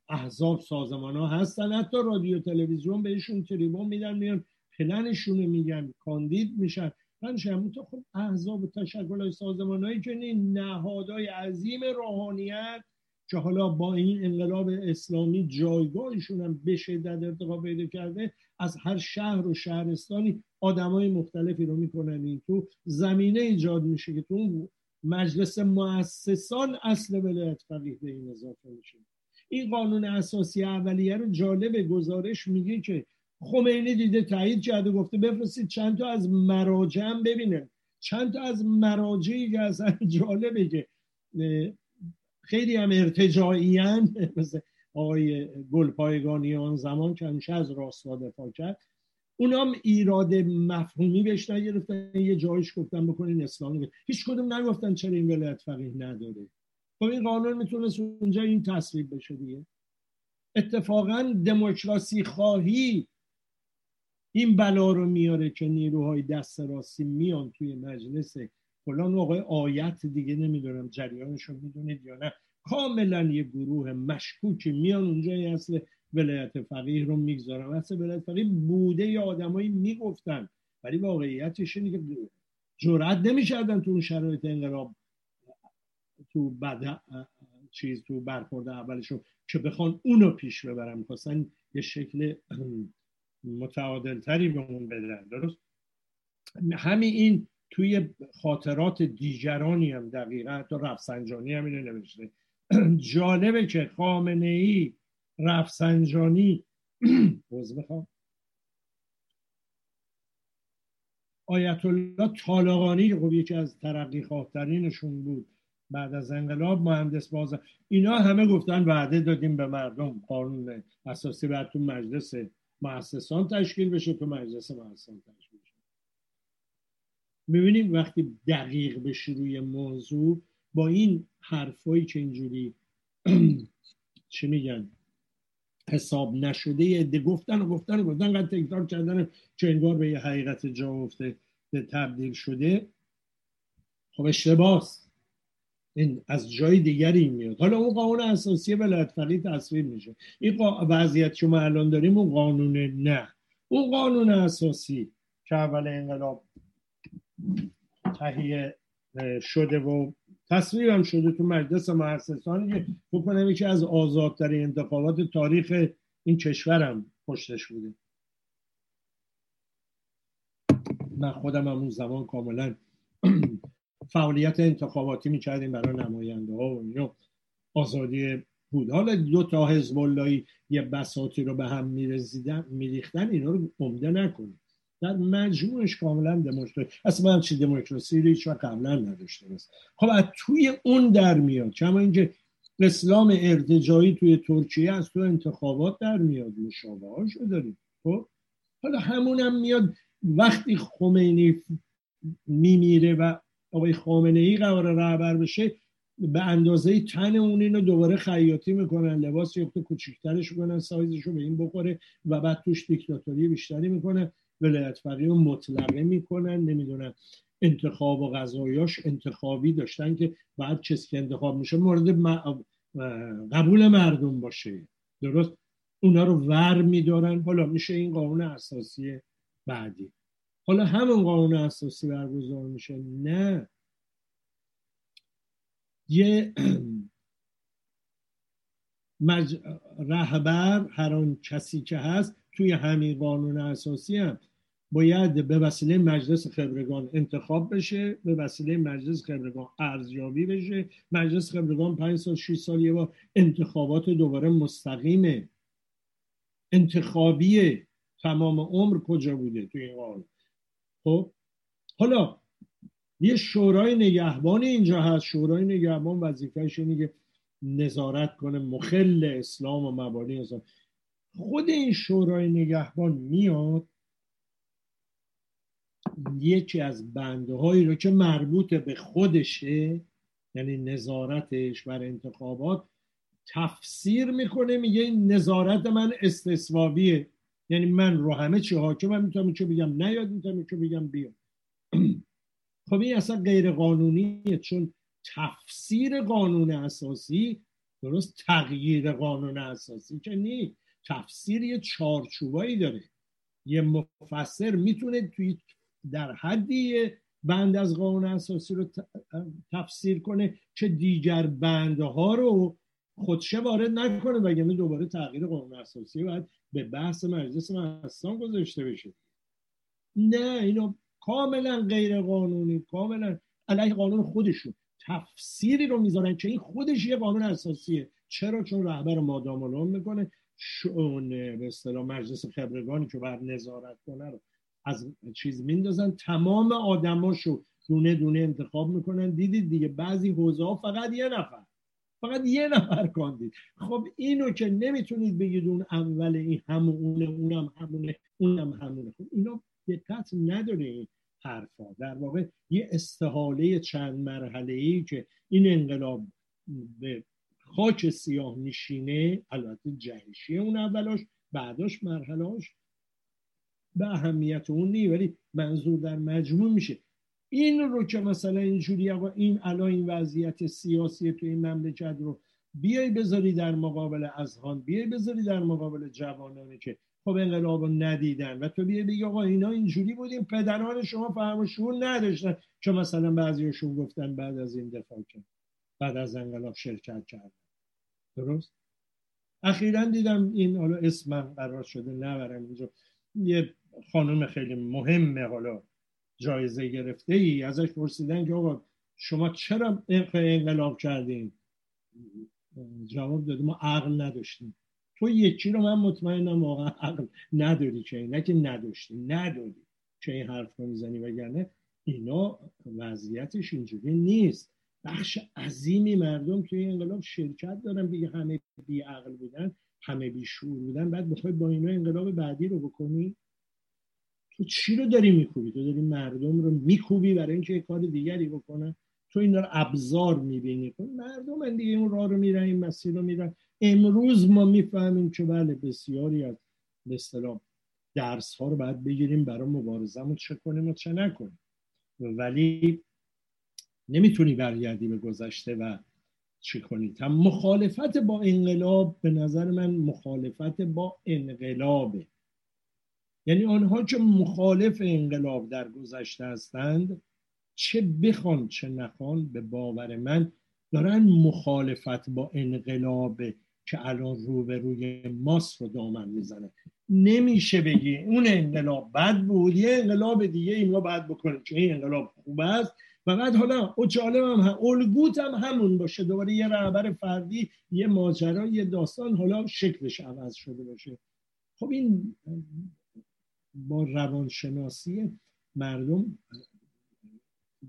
احزاب سازمان ها هستن. حتی رادیو تلویزیون بهشون تریبون میدن میان پلنشون میگن کاندید میشن. من تو خب احزاب و تشکل های سازمان هایی که این نهادهای عظیم روحانیت که حالا با این انقلاب اسلامی جایگاهشون هم به شدت ارتقا پیدا کرده از هر شهر و شهرستانی آدمای مختلفی رو می‌کنن. این تو زمینه ایجاد میشه که تو مجلس مؤسسان اصل ولایت فقیه به این اضافه میشه. این قانون اساسی اولیه رو جالب گزارش میگه که خمینی دیده تایید کرده گفته بفرستید چند تا از مراجع ببینه. چند تا از مراجعی که اصلا جالبه که خیلی هم ارتجاعی مثل آقای گلپایگانی آن زمان که همیشه از راستا دفاع کرد. اونام ایراد مفهومی بهش نگرفتن. یه جایش گفتن بکنین اسلامی هیچ کدوم نگفتن چرا این ولایت فقیه نداره. خب این قانون می‌تونست اونجا این تصویب بشه دیگه. اتفاقا دموکراسی خواهی این بلا رو میاره که نیروهای دست راستی میان توی مجلس فلان. آقای آیت دیگه نمی‌دونم جریانش رو می‌دونید یا نه. کاملا یه گروه مشکوکی میان اونجا اصل ولایت فقیه رو می‌گذارن. اصل ولایت فقیه بوده یا آدمایی می‌گفتن. ولی واقعیتش اینه که جرأت نمی‌شدن تو اون شرایط انقلاب تو بعد چیز تو برخورد اولشون که بخوان اونو پیش ببرن. می‌خواستن یه شکل متعادل تری به اون بدن درست؟ همین این توی خاطرات دیگرانی هم دقیقا حتی رفسنجانی هم اینو نوشته. جالبه که خامنه ای رفسنجانی بخوام آیت الله طالقانی خب یکی از ترقی خواهترینشون بود بعد از انقلاب مهندس باز اینا همه گفتن وعده دادیم به مردم قانون اساسی بعد تو مجلس مؤسسان تشکیل بشه تو مجلس مؤسسان تشکیل بشه. می‌بینیم وقتی دقیق بشه روی موضوع با این حرفایی که اینجوری چی میگن حساب نشده عده گفتن و گفتن و گفتن قد تکرار کردن که انگار به یه حقیقت جا افته تبدیل شده. خب اشتباس این از جای دیگری میاد. حالا اون قانون اساسی ولایت فقیه تصویر میشه. این وضعیت که ما الان داریم اون قانون نه. اون قانون اساسی که اول انقلاب تهیه شده و تصویر هم شده تو مجلس مؤسسانی که بکنم یکی از آزادترین انتخابات تاریخ این کشورم پشتش بوده. من خودم هم اون زمان کاملا فعالیت انتخاباتی می‌کردیم برای نماینده ها و اینو آزادی بود. حالا دو تا حزب یه بساطی رو به هم میرزیدن میریختن اینا رو عمده نکنیم در مجموعش کاملا دموکراسی اصلا من چی دموکراسی رو هیچ قبلا نداشته است خب از توی اون در میاد. کما اینکه اسلام ارتجایی توی ترکیه از تو انتخابات در میاد. مشابه شو داریم. خب حالا همونم میاد. وقتی خمینی میمیره و آقای خامنه ای قرار رهبر بشه به اندازه تن اون اینو دوباره خیاطی می‌کنن لباس یخت کوچیکترش می‌کنن سایزش رو به این بخوره و بعد توش دیکتاتوری بیشتری می‌کنه. ولایت فقیه مطلقه می‌کنن نمی‌دونن انتخاب و غذایاش انتخابی داشتن که بعد کسی که انتخاب میشه. مورد قبول مردم باشه. درست؟ اونا رو ور میدارن. حالا میشه این قانون اساسی بعدی. حالا همون قانون اساسی برگزار میشه. نه. یه مج... رهبر هر آن کسی که هست توی همین قانون اساسی هم باید به وسیله مجلس خبرگان انتخاب بشه به وسیله مجلس خبرگان ارزیابی بشه. مجلس خبرگان پنج سال 6 سال یه بار انتخابات دوباره مستقیمه. انتخابی تمام عمر کجا بوده توی این قانون؟ خب حالا یه شورای نگهبان اینجا هست. شورای نگهبان وظیفهش اینه که نظارت کنه مخل اسلام و مبانی اسلام. خود این شورای نگهبان میاد یکی از بنده هایی رو که مربوط به خودشه یعنی نظارتش بر انتخابات تفسیر می‌کنه میگه این نظارت من استثوابیه. یعنی من رو همه چی حاکمم می‌تونم چه بگم نیاد می‌تونم چه بگم بیا خب این اصلا غیر قانونیه چون تفسیر قانون اساسی درست تغییر قانون اساسی که نیست. تفسیر یه چارچوبایی داره. یه مفسر می‌تونه توی در حدی بند از قانون اساسی رو تفسیر کنه که دیگر بندها رو خودشه وارد نکنه وگرنه دوباره تغییر قانون اساسی باید به بحث مجلس مستان گذاشته بشه. نه اینا کاملا غیر قانونی کاملا علیه قانون خودشون. تفسیری رو می‌ذارن که این خودش یه قانون اساسیه. چرا؟ چون رهبر مادام می‌کنه. شون به اصطلاح مجلس خبرگانی که بر نظارت کنه رو از چیز میندازن. تمام آدماشو دونه دونه انتخاب می‌کنن. دیدید دیگه بعضی حوزه ها فقط یه نفر. فقط یه نفر کاندید. خب اینو که نمی‌تونید بگید اون اول این همونه اونم همونه اونم همونه. خب اینا دقت نداره این حرفا. در واقع یه استحاله چند مرحله ای که این انقلاب به خاک سیاه نشینه البته جهشی اون اولاش بعداش مرحلهاش به اهمیت اون نی ولی منظور در مجموع میشه. این رو که مثلا اینجوری آقا این الان این وضعیت سیاسی تو این مملکت رو بیای بذاری در مقابل اذهان بیای بذاری در مقابل جوانانی که خب انقلاب رو ندیدن. و تو بیای بگی آقا اینا اینجوری بودیم پدران شما فهم شعور نداشتن که مثلا بعضیشون گفتن بعد از این دفاع کرد بعد از انقلاب شرکت کردن. درست؟ اخیرا دیدم این حالا اسمم قرار شده نبرم اینجا. یه خانم خیلی مهمه حالا جایزه گرفته ای ازش پرسیدن که آقا شما چرا انقلاب کردین؟ جواب داده ما عقل نداشتیم. تو یکی رو من مطمئنم واقعا عقل نداری که نه که نداشتی نداری که این حرف رو می‌زنی وگرنه. اینا وضعیتش اینجوری نیست. بخش عظیمی مردم توی انقلاب شرکت دارن دیگه همه بی عقل بودن همه بی شعور بودن بعد بخوای با اینا انقلاب بعدی رو بکنی؟ تو چی رو داری میکوبی؟ تو داری مردم رو میکوبی برای اینکه کار دیگری بکنن. تو این رو ابزار می‌بینی. خب مردم دیگه اون راه رو میرن این مسیر رو میرن. امروز ما می‌فهمیم که بله بسیاری از به درس ها رو باید بگیریم برای مبارزمون چه کنیم و چه نکنیم. ولی نمی‌تونی برگردی به گذشته و چی هم مخالفت با انقلاب به نظر من مخالفت با انقلابه. یعنی آنها که مخالف انقلاب در گذشته هستند چه بخوان چه نخوان به باور من دارن مخالفت با انقلاب که الان رو به روی ماست رو دامن می‌زنه. نمیشه بگی اون انقلاب بد بود یه انقلاب دیگه این ما باید بکنیم چون این انقلاب خوب است. و بعد حالا جالب هم, الگوت هم همون باشه. دوباره یه رهبر فردی یه ماجرا یه داستان حالا شکلش عوض شده باشه. خب این با روانشناسی مردم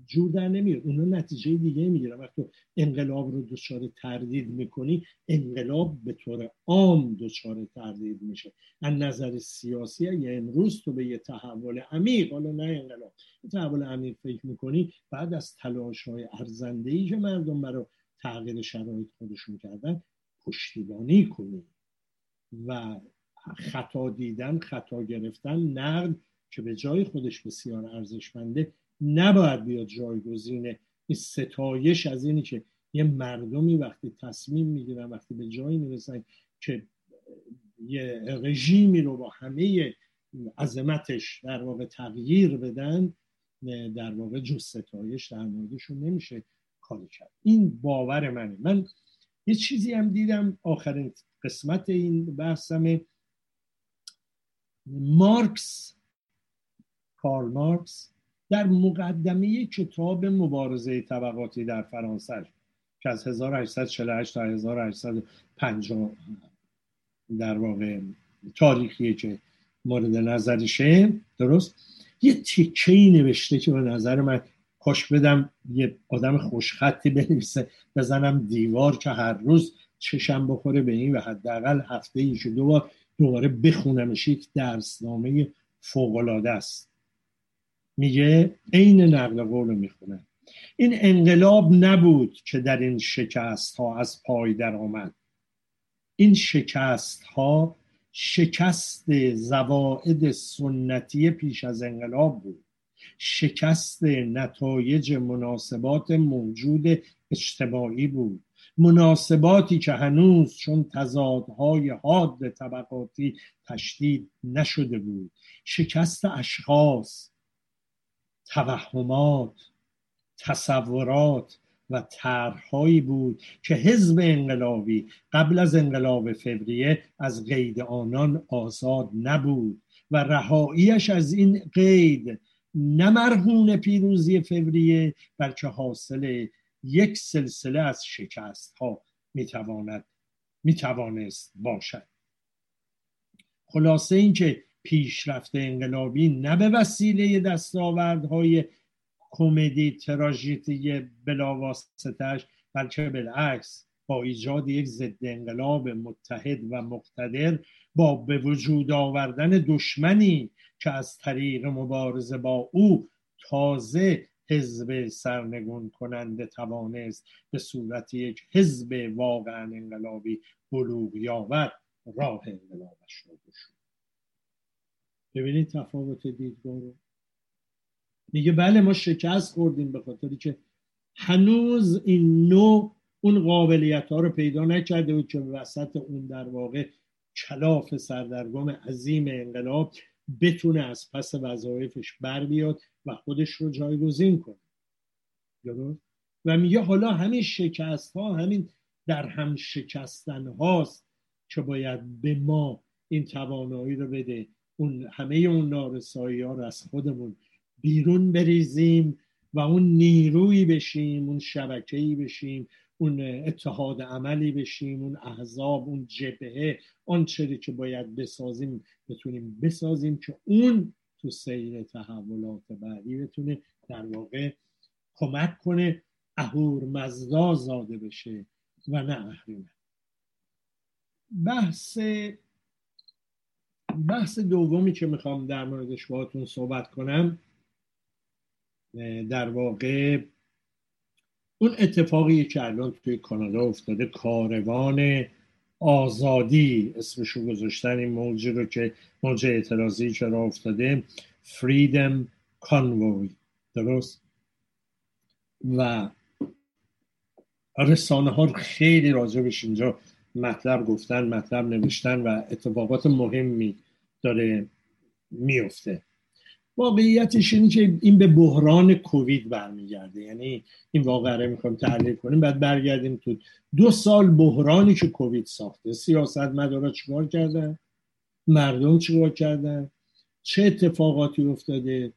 جور در نمیاد. اونا نتیجه دیگه می‌گیرن. وقتی انقلاب رو دچار تردید می‌کنی انقلاب به طور عام دچار تردید میشه. از نظر سیاسی اگه امروز تو به یه تحول عمیق حالا نه انقلاب یه تحول عمیق فکر می‌کنی بعد از تلاش های ارزنده ای که مردم برای تغییر شرایط خودشون کردن پشتیبانی کنی. و خطا دیدن خطا گرفتن نقد که به جای خودش بسیار ارزشمنده نباید بیاد جایگزین. این ستایش از اینی که یه مردمی وقتی تصمیم می‌گیرن وقتی به جایی می‌رسن که یه رژیمی رو با همه عظمتش در واقع تغییر بدن در واقع جز ستایش در موردشون نمیشه کاری کرد. این باور منه. من یه چیزی هم دیدم. آخرین قسمت این بحثم مارکس کارل مارکس در مقدمه کتاب مبارزه طبقاتی در فرانسه که از 1848 تا 1850 در واقع تاریخیه که مورد نظرشه درست؟ یه تیکه ای نوشته که به نظر من کاش بدم یه آدم خوشخطی بنویسه بزنم دیوار که هر روز چشم بخوره به این و حداقل هفته ایش دو بار دوباره بخونمش یک درسنامه فوقالعاده است. میگه عین نقل قول می‌خونه. این انقلاب نبود که در این شکست ها از پای در آمد این شکست ها شکست زواعد سنتی پیش از انقلاب بود. شکست نتایج مناسبات موجود اجتماعی بود. مناسباتی که هنوز چون تضادهای حاد طبقاتی تشدید نشده بود. شکست اشخاص توهمات تصورات و طرحهایی بود که حزب انقلابی قبل از انقلاب فوریه از قید آنان آزاد نبود و رهاییش از این قید نه مرهون پیروزی فوریه بلکه حاصل یک سلسله از شکست ها می‌تواند می‌توانست باشد. خلاصه اینکه پیشرفت انقلابی نه به وسیله دستاوردهای کمدی تراژدی بلاواسطش بلکه بالعکس با ایجاد یک ضد انقلاب متحد و مقتدر با به وجود آوردن دشمنی که از طریق مبارزه با او تازه حزب سرنگون کننده توانست به صورت یک حزب واقعا انقلابی بلوغ یابد راه انقلابش رو شد ببینید تفاوت دیدگاه رو. میگه بله ما شکست خوردیم به خاطری که هنوز این نوع اون قابلیت ها رو پیدا نکرده بود که وسط اون در واقع کلاف سردرگم عظیم انقلاب بتونه از پس وظایفش بر بیاد و خودش رو جایگزین کنه. و میگه حالا همین شکست ها همین در هم شکستن هاست که باید به ما این توانایی رو بده. اون همه اون نارسایی ها رو از خودمون بیرون بریزیم و اون نیرویی بشیم اون شبکه‌ای بشیم اون اتحاد عملی بشیم اون احزاب اون جبهه آن چری که باید بسازیم بتونیم بسازیم که اون تو سیر تحولات بعدی بتونه در واقع کمک کنه اهور مزدا زاده بشه و نه اهریمن. بحث بحث دومی که می‌خوام در موردش باهاتون صحبت کنم در واقع اون اتفاقی که الان توی کانادا افتاده کاروان آزادی اسمشو گذاشتن این موجه رو که موج اعتراضی که را افتاده؟ فریدم کانوی درست؟ و رسانه ها خیلی راجبش اینجا مطلب گفتن مطلب نوشتن و اتفاقات مهمی داره میفته واقعیتش اینه که این به بحران کووید برمیگرده. یعنی این واقعه رو می‌خوایم تحلیل کنیم بعد برگردیم تو دو سال بحرانی که کووید ساخته. سیاست مدارا چیکار کردن؟ مردم چیکار کردن؟ چه اتفاقاتی افتاده؟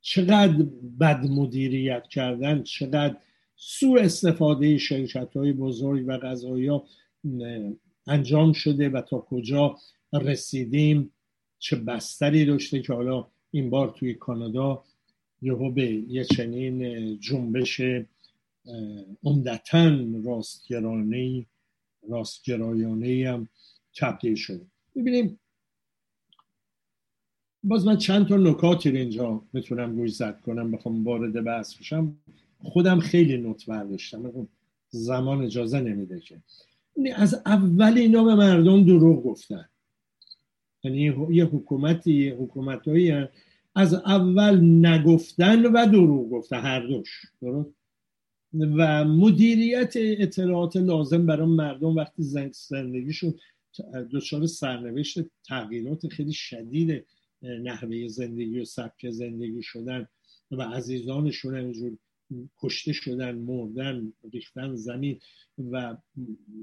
چقدر بد مدیریت کردن؟ چقدر سوء استفاده شرکت های بزرگ و غذایی ها انجام شده و تا کجا رسیدیم؟ چه بستری داشته که حالا این بار توی کانادا یهو به یه چنین جنبش عمدتا راستگرانه راستگرایانه هم تبدیل شده. ببینیم باز من چند تا نکاتی رو اینجا می‌تونم گوش زد کنم بخوام وارد بحث بشم. خودم خیلی نوت برداشتم. زمان اجازه نمیده که. از اول اینا به مردم دروغ گفتن. یعنی یه حکومتی حکومت از اول نگفتن و دروغ گفتن هر دوش. درست؟ و مدیریت اطلاعات لازم برای مردم وقتی زندگیشون دچار سرنوشت تغییرات خیلی شدید نحوه زندگی و سبک زندگی شدن و عزیزانشون اینجور کشته شدن مردن ریختن زمین و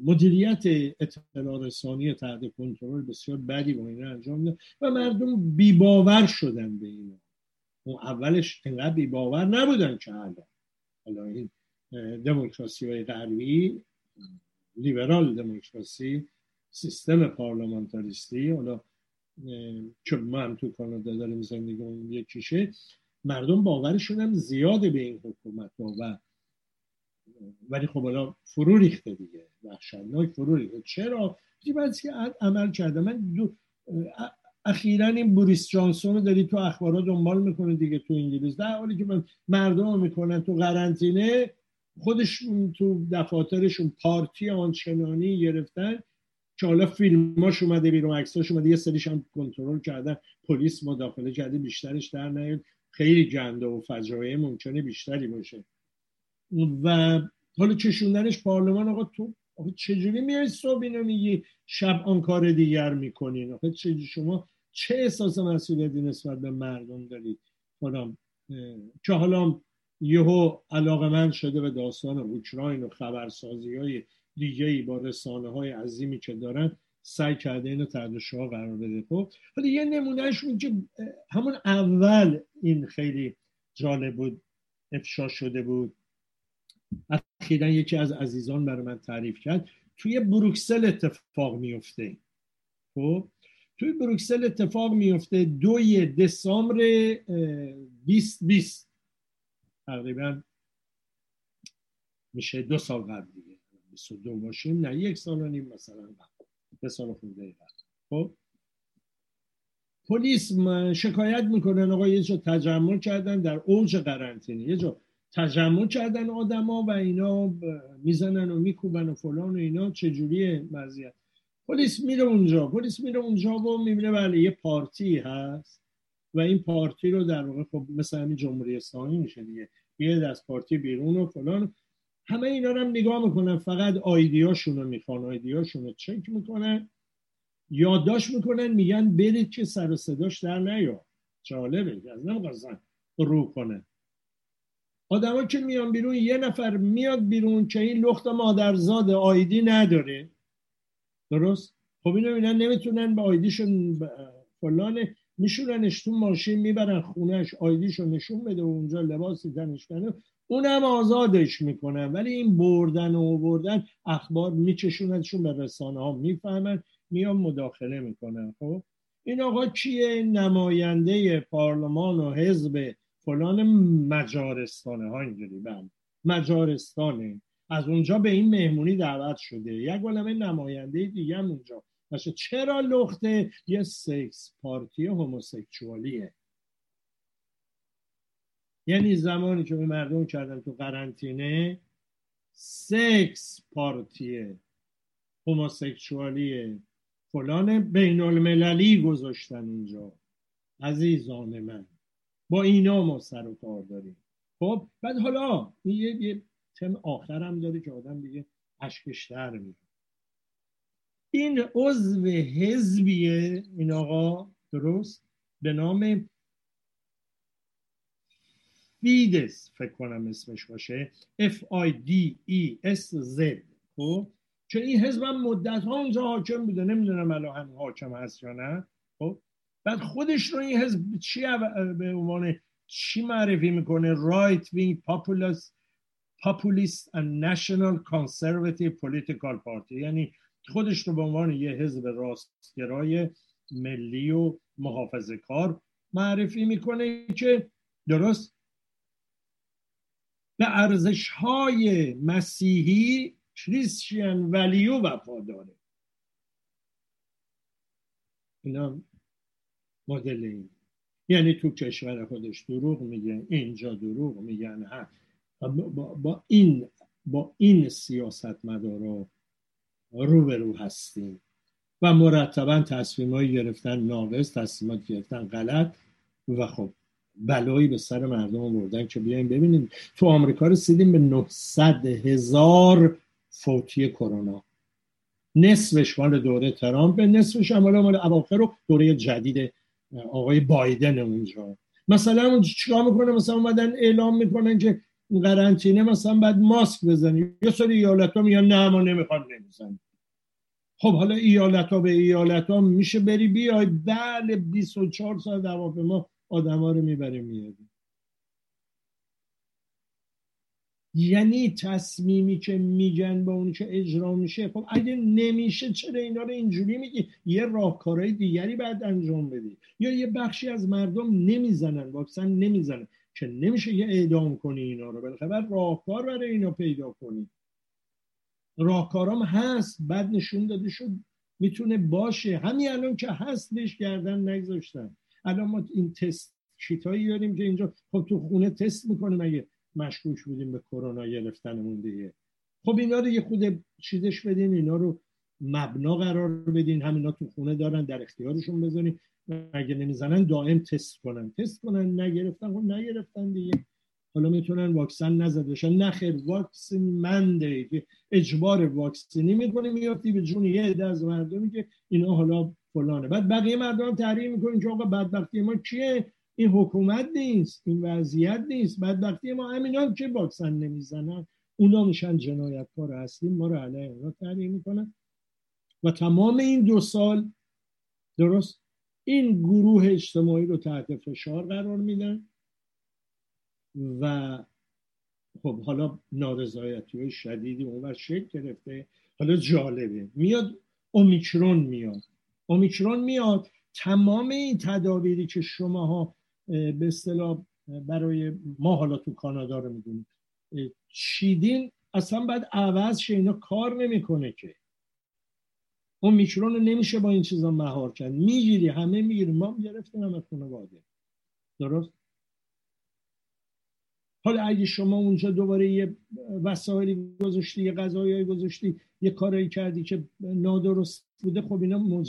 مدیریت اطلاع رسانی تحت کنترل بسیار بدی با این انجام داد و مردم بیباور شدن به اینا. اون اولش انقدر بیباور نبودن که الان حالا این دموکراسی های غربی لیبرال دموکراسی سیستم پارلمانتاریستی حالا چون ما تو کانادا داریم زندگی یکیشه مردم باورشون هم زیاده به این حکومت و ولی خب حالا فرو ریخته دیگه. وحشتناک فرو ریخته. چرا؟ بعضی که عمل کرده. من دو اخیرا این بوریس جانسون رو داری تو اخبارات دنبال می‌کنه دیگه تو انگلیس. در حالی که من مردم می‌کنن تو قرنطینه خودشون تو دفاترشون پارتی آنچنانی گرفتن که حالا فیلماش اومده بیرون عکساش اومده یه سریش هم کنترل کردن. پلیس مداخله کرده بیشترش در نیاد. خیلی گنده و فجایع ممکنه بیشتری باشه. و حالا چشوندنش پارلمان آقا تو آقا چجوری میای صبح اینو میگی؟ شب آن کار دیگر می‌کنین. آقا شما چه احساس مسئولیتی نسبت به مردم دارید خودم که حالا یهو علاقه من شده به داستان اوکراین و خبرسازی های دیگه ای با رسانه های عظیمی که دارن سعی کرده اینو تحت قرار بده خب؟ حالا یه نمونهش که همون اول این خیلی جالب بود افشا شده بود. اخیرا یکی از عزیزان برای من تعریف کرد توی بروکسل اتفاق میفته خب؟ توی بروکسل اتفاق میفته دوی دسامبر 2020 تقریبا میشه دو سال قبل دیگه. 22 باشیم نه یک سال و نیم مثلا قبل. به سال خورده خب؟ پلیس شکایت می‌کنن آقا یه جا تجمع کردن در اوج قرنطینه. یه جا تجمع کردن آدما و اینا می‌زنن و میکوبن و فلان و اینا. چجوریه وضعیت پلیس میره اونجا. پلیس میره اونجا و می‌بینه بله یه پارتی هست و این پارتی رو در واقع خب مثل همین جمهوری اسلامی میشه دیگه. یه از پارتی بیرون و فلان. همه اینا رو هم نگاه می‌کنن فقط آیدیاشون رو می‌خوان آیدیاشون رو چک می‌کنن یادداشت می‌کنن میگن برید که سر و صداش در نیا جالبه از نمی‌خواستن رو کنه. آدما که میان بیرون یه نفر میاد بیرون که این لخت مادرزاد آیدی نداره. درست؟ خب اینو اینا نمی‌تونن به آیدیشون فلان میشوننش تو ماشین می‌برن خونهش آیدیشو نشون بده و اونجا لباسی تنش کنه اونم آزادش می‌کنن ولی این بردن و بردن اخبار میچشونشون به رسانه ها می‌فهمن میان مداخله می‌کنن. خب؟ این آقا کیه؟ نماینده پارلمان و حزب فلان مجارستانه. ها اینجوری بند مجارستانه. از اونجا به این مهمونی دعوت شده. یک عالمه نماینده دیگه هم اونجا. باشه چرا لخته؟ یه سکس پارتی هموسکسوالیه یعنی زمانی که به مردم کردن تو قرنطینه سکس پارتیه هموسکسوالیه فلان بین المللی گذاشتن اینجا. عزیزان من با اینا ما سر و کار داریم. خب بعد حالا یه, یه تم آخرم داره که آدم دیگه اشکش در میره این عضو حزبیه این آقا درست؟ به نام فیدس فکر کنم اسمش باشه. F I D E S Z. خب؟ چون این حزب هم مدت ها اونجا حاکم بوده. نمی‌دونم الان هم حاکم هست یا نه. خب؟ بعد خودش رو این حزب چی به عنوان چی معرفی می‌کنه؟ رایت وینگ پاپولیست پاپولیست and national conservative political party. یعنی خودش رو به عنوان یه حزب راستگرای ملی و محافظه کار معرفی می‌کنه که درست به ارزش های مسیحی کریسچین ولیو وفاداره اینا مدل این. یعنی تو کشور خودش دروغ میگن اینجا دروغ میگن. با, با این با این سیاست مدارا روبرو هستیم. و مرتبا تصمیم گرفتن ناقص تصمیمات گرفتن غلط. و خب بلایی به سر مردم آوردن که بیایم ببینیم. تو آمریکا رسیدیم به 900 هزار فوتی کرونا. نصفش مال دوره ترامپ نصفش هم مال اواخر دوره جدید آقای بایدن اونجا. مثلا چیکار می‌کنه؟ مثلا اومدن اعلام می‌کنن که قرنطینه مثلا بعد ماسک بزنی یه سری ایالت ها میگن نه ما نمی‌خواد نمی‌زنیم. خب حالا ایالت ها به ایالت ها میشه بری بیای؟ بله 24 ساعت هواپیما آدم ها رو می‌بره میاری یعنی تصمیمی که میگن با اونی که اجرا میشه خب اگه نمیشه چرا اینا رو اینجوری میگی؟ یه راهکارهای دیگری بعد انجام بدی. یا یه بخشی از مردم نمی‌زنن واکسن نمی‌زنن که نمیشه یه اعدام کنی اینا رو. بالاخره راهکار برای اینا پیدا کنی. راهکارام هست بعد نشون داده شد می‌تونه باشه. همین الان که هست بهش گردن نگذاشتن. الان ما این تست شیتایی داریم که اینجا خب تو خونه تست می‌کنیم اگه مشکوک بودیم به کرونا گرفتنمون دیگه؟ خب اینا رو یه خود چیزش بدین اینا رو مبنا قرار بدین. همینا تو خونه دارن در اختیارشون بذارین. اگه نمی‌زنن دائم تست کنن؟ تست کنن نگرفتن خب نگرفتن دیگه. حالا می‌تونن واکسن نزده باشن. نخیر واکسن منده. که اجبار واکسنی می‌کنه میافتی به جون یه عده از مردمی که اینا حالا فلانه. بعد بقیه مردم تحریم می‌کنن که آقا بدبختی ما کیه این حکومت نیست این وضعیت نیست. بدبختی ما همینا که واکسن نمی‌زنن. اونا میشن جنایتکار اصلی ما رو علیه اونا تحریم می‌کنن. و تمام این دو سال درست؟ این گروه اجتماعی رو تحت فشار قرار میدن. و خب حالا نارضایتی شدیدی اون شکل گرفته. حالا جالبه. میاد اومیکرون میاد. اومیکرون میاد. تمام این تدابیری که شماها به اصطلاح برای ما حالا تو کانادا رو می‌دونیم چیدین اصلا بعد عوض شه اینا کار نمی‌کنه که. اون میکرون رو نمیشه با این چیزا مهار کرد. می‌گیری همه می‌گیری. ما گرفتیم همه خانواده. درست؟ حالا اگه شما اونجا دوباره یه وسایلی گذاشتی یه غذایی گذاشتی یه کارایی کردی که نادرست بوده خب اینا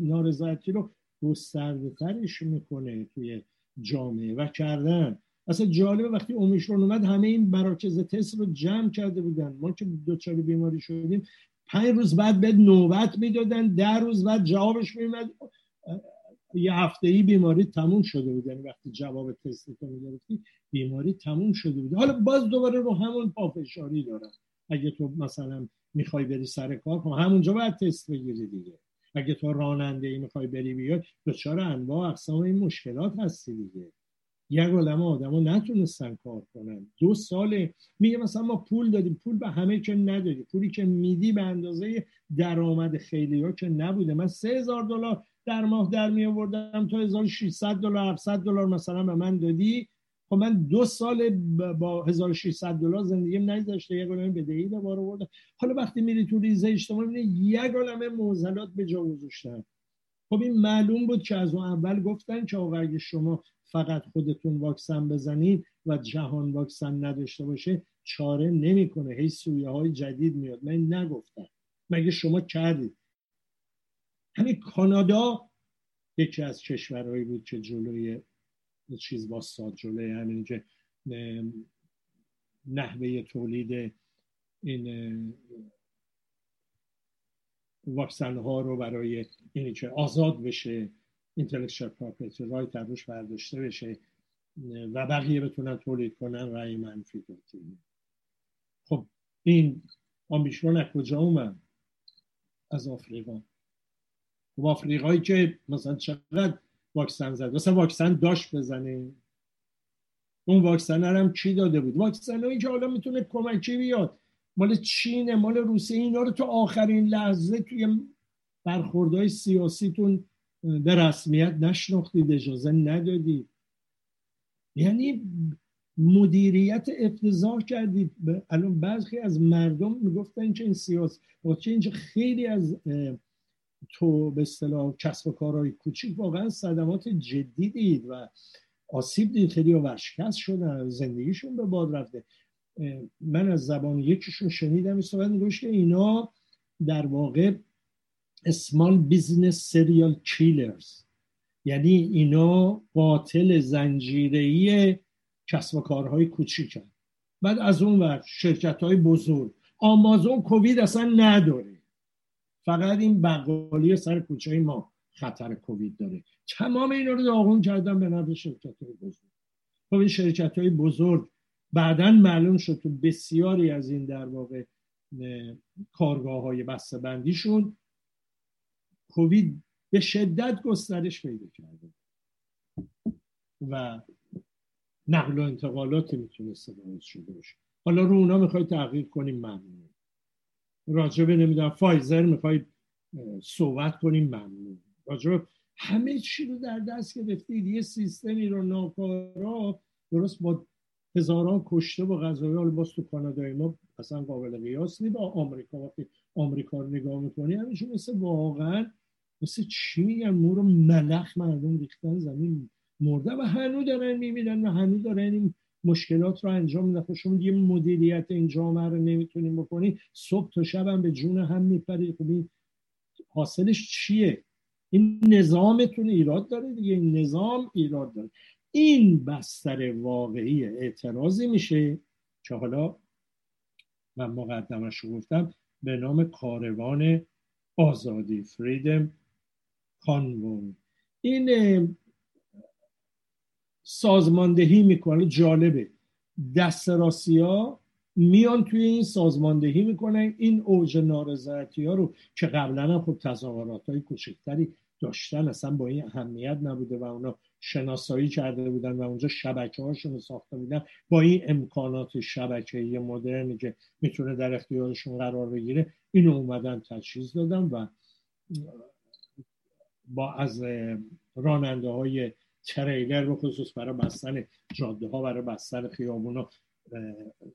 نارضایتی رو گسترده ترش می‌کنه توی جامعه و کردن. اصلا جالبه وقتی اومیکرون اومد همه این مراکز تست رو جمع کرده بودن. ما که دوچار بیماری شدیم پنج روز بعد به نوبت می‌دادن ده روز بعد جوابش میومد یه هفته ای بیماری تموم شده بود. یعنی وقتی جواب تست تو می‌گرفتی بیماری تموم شده بود. حالا باز دوباره رو همون پافشاری دارن اگه تو مثلا می‌خوای بری سر کار کن خب همونجا باید تست بگیری دیگه. اگه تو راننده ای می‌خوای بری بیای دچار انواع اقسام این مشکلات هستی دیگه. یک عالم آدما نتونستن کار کنن. دو ساله میگه مثلا ما پول دادیم. پول به همه که ندادی. پولی که میدی به اندازه درآمد خیلی ها که نبوده. من سه هزار دلار در ماه در می آوردم تا 1600 دلار 700 دلار مثلا به من دادی. خب من دو سال با 1600 دلار زندگیم نگذاشته یک عالمه بدهی به بار آوردم. حالا وقتی میری تو ریزه اجتماعی یک عالمه معضلات به جا گذاشتن. خب این معلوم بود که از اون اول گفتن که آقا اگه شما فقط خودتون واکسن بزنید و جهان واکسن نداشته باشه چاره نمی‌کنه. هی سویه های جدید میاد. من نگفتم. مگه شما کردید؟ همین کانادا یکی از کشورهایی بود که جلوی چیز باستاد جلوی همین که نحوه تولید این واکسن ها رو برای اینی که آزاد بشه اینتלקچوال پراپرتی رایت روش برداشته بشه و بقیه بتونن تولید کنن رأی منفی دادیم خب این آمبیشون از کجا اومد؟ از آفریقا. خب آفریقایی که مثلا چقدر واکسن زد. مثلا واکسن داشت بزنه. اون واکسن هم چی داده بود؟ واکسن هایی که حالا می‌تونه کمکی بیاد. مال چینه مال روسیه اینا رو تو آخرین لحظه توی برخوردهای سیاسیتون به رسمیت نشناختید اجازه ندادید. یعنی مدیریت افتضاح کردید. الان بعضی از مردم می‌گفتن که این سیاست چه اینجا خیلی از تو به اصطلاح کسب و کارهای کوچیک واقعا صدمات جدی دید و آسیب دید. خیلی ورشکست شدن زندگیشون به باد رفته. من از زبان یکیشون شنیدم این صحبت که اینا در واقع small business serial killers یعنی اینا قاتل زنجیره‌ای کسب و کارهای کوچیکن. بعد از اون ور شرکت های بزرگ. آمازون کووید اصلا نداره. فقط این بقالی سر کوچه ما خطر کووید داره. تمام اینا رو داغون کردن به نفع شرکت های بزرگ. خب این شرکت های بزرگ بعدا معلوم شد تو بسیاری از این در واقع کارگاه های بسته بندیشون کووید به شدت گسترش پیدا کرده. و نقل و انتقالات می‌تونسته باعث شده باشه. حالا رو اونا می‌خوای تغییر کنیم ممنون. راجبه نمی‌دونم فایزر می‌خوای صحبت کنیم ممنون. راجبه همه چی رو در دست گرفتید یه سیستمی رو ناکارا درست با هزاران کشته و غذایی حالا باز تو کانادای ما اصلا قابل قیاس نی با آمریکا وقتی آمریکا رو نگاه می‌کنی همیشه مثل واقعا مثل چی میگن؟ مو ملخ مردم ریختن زمین مرده و هنو دارن میمیرن و هنو دارن این مشکلات رو انجام میدن. خب شما یه مدیریت این جامعه رو نمی‌تونیم بکنی صبح تا شب هم به جون هم میپرید خب این حاصلش چیه؟ این نظامتون ایراد داره دیگه. این نظام ایراد داره. این بستر واقعی اعتراضی میشه که حالا من مقدمش رو گفتم به نام کاروان آزادی فریدم کانوون این سازماندهی می‌کنه جالبه. دست ها میان توی این سازماندهی می‌کنن. این اوج نارضایتی ها رو که قبلا هم خب تظاهرات های کوچکتری داشتن اصلا با این اهمیت نبوده و اونا شناسایی کرده بودن و اونجا شبکه هاشون ساخته بودن. با این امکانات شبکه مدرنی که می‌تونه در اختیارشون قرار بگیره اینو اومدن تجهیز دادن و با از راننده های تریلر رو خصوص برای بستن جاده ها برای بستن خیابون ها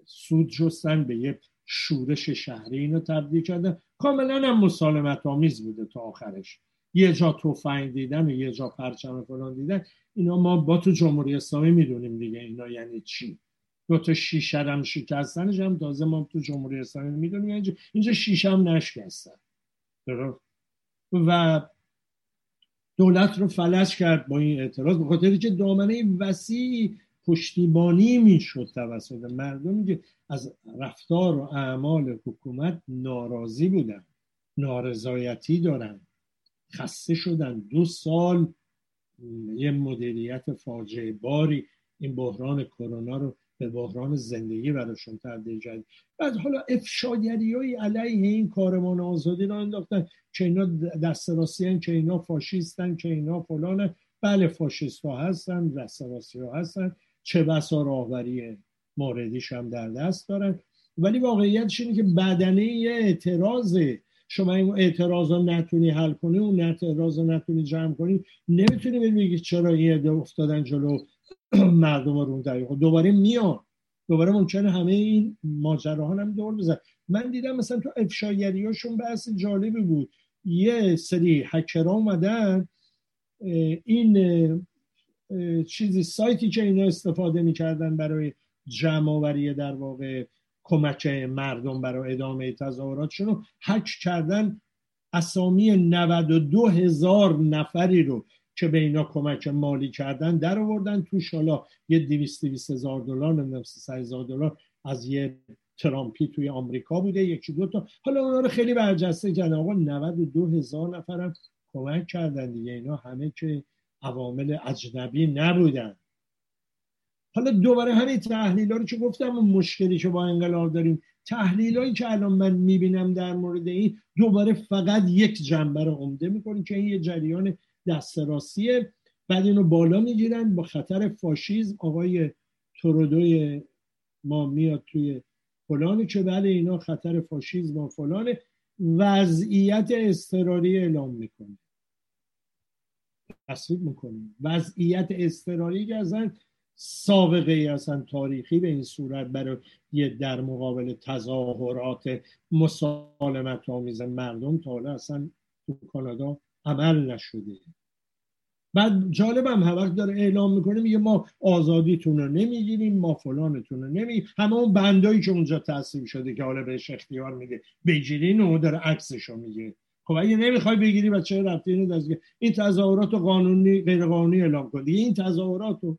سود جستن به یه شورش شهری اینو تبدیل کردن. کاملا هم مسالمت آمیز بوده تا آخرش. یه جا توفنگ دیدن و یه جا پرچم فلان دیدن. اینا ما با تو جمهوری اسلامی می‌دونیم دیگه اینا یعنی چی. دو تا شیشه هم شکستنش هم تازه ما تو جمهوری اسلامی می‌دونیم اینجا اینجا شیشه هم نشکستن و دولت رو فلج کرد با این اعتراض به خاطر که دامنه وسیع پشتیبانی می‌شد توسط مردمی که از رفتار و اعمال حکومت ناراضی بودن نارضایتی دارن خسته شدن. دو سال یه مدیریت فاجعه باری این بحران کرونا رو به بحران زندگی براشون تبدیل کرد بعد حالا افشاگری های علیه این کارمان آزادی رو انداختن که اینا دست راستی که اینا فاشیستن که اینا فلان بله فاشیست ها هستن دست ها هستن. چه بسا راهبری موردیش هم در دست دارن. ولی واقعیتش اینه که بدنه یه اعتراضه شما این اعتراض رو نتونی حل کنی اون اعتراض رو نتونی جمع کنی نمی‌تونی بگی چرا این افتادن جلو مردم رو خب دوباره میان. دوباره ممکنه همه این ماجراها هم دور بزن من دیدم مثلا تو افشاگری هاشون بحث جالبی بود. یه سری هکرها اومدن این چیزی سایتی که اینا استفاده می‌کردن برای جمع در واقع کمک مردم برای ادامه تظاهراتشون رو هک کردن اسامی 92 هزار نفری رو. که به اینا کمک مالی کردن در آوردن توش. حالا یه 200 200 هزار دلار نمی‌دونم 300 هزار دلار از یه ترامپی توی آمریکا بوده یکی دو تا. حالا اونا رو خیلی برجسته کردن. آقا 92 هزار نفرم کمک کردن دیگه. اینا همه که عوامل اجنبی نبودن. حالا دوباره همین تحلیل ها رو که گفتم مشکلی که با انقلاب داریم تحلیل هایی که الان من می‌بینم در مورد این دوباره فقط یک جنبه رو عمده می‌کنیم که این یه جریان دست راستیه بعد اینو بالا می‌گیرن با خطر فاشیزم. آقای تورودوی ما میاد توی فلانی که بله اینا خطر فاشیزم و فلان وضعیت اضطراری اعلام می‌کنه. تصویب می‌کنیم وضعیت اضطراری که اصلا سابقه ای اصلا تاریخی به این صورت برای یه در مقابل تظاهرات مسالمت آمیز مردم تا حالا اصلا تو کانادا عمل نشده. بعد جالبم هر وقت داره اعلام می‌کنه میگه ما آزادیتون رو نمی‌گیریم ما فلانتون رو نمی‌گیریم همه اون بندایی که اونجا تصمیم شده که حالا بهش اختیار میده بگیرین و داره عکسش رو میگه خب اگه نمی‌خوای بگیری و چه رفتی اینو این تظاهرات قانونی غیر قانونی اعلام کن. این تظاهرات رو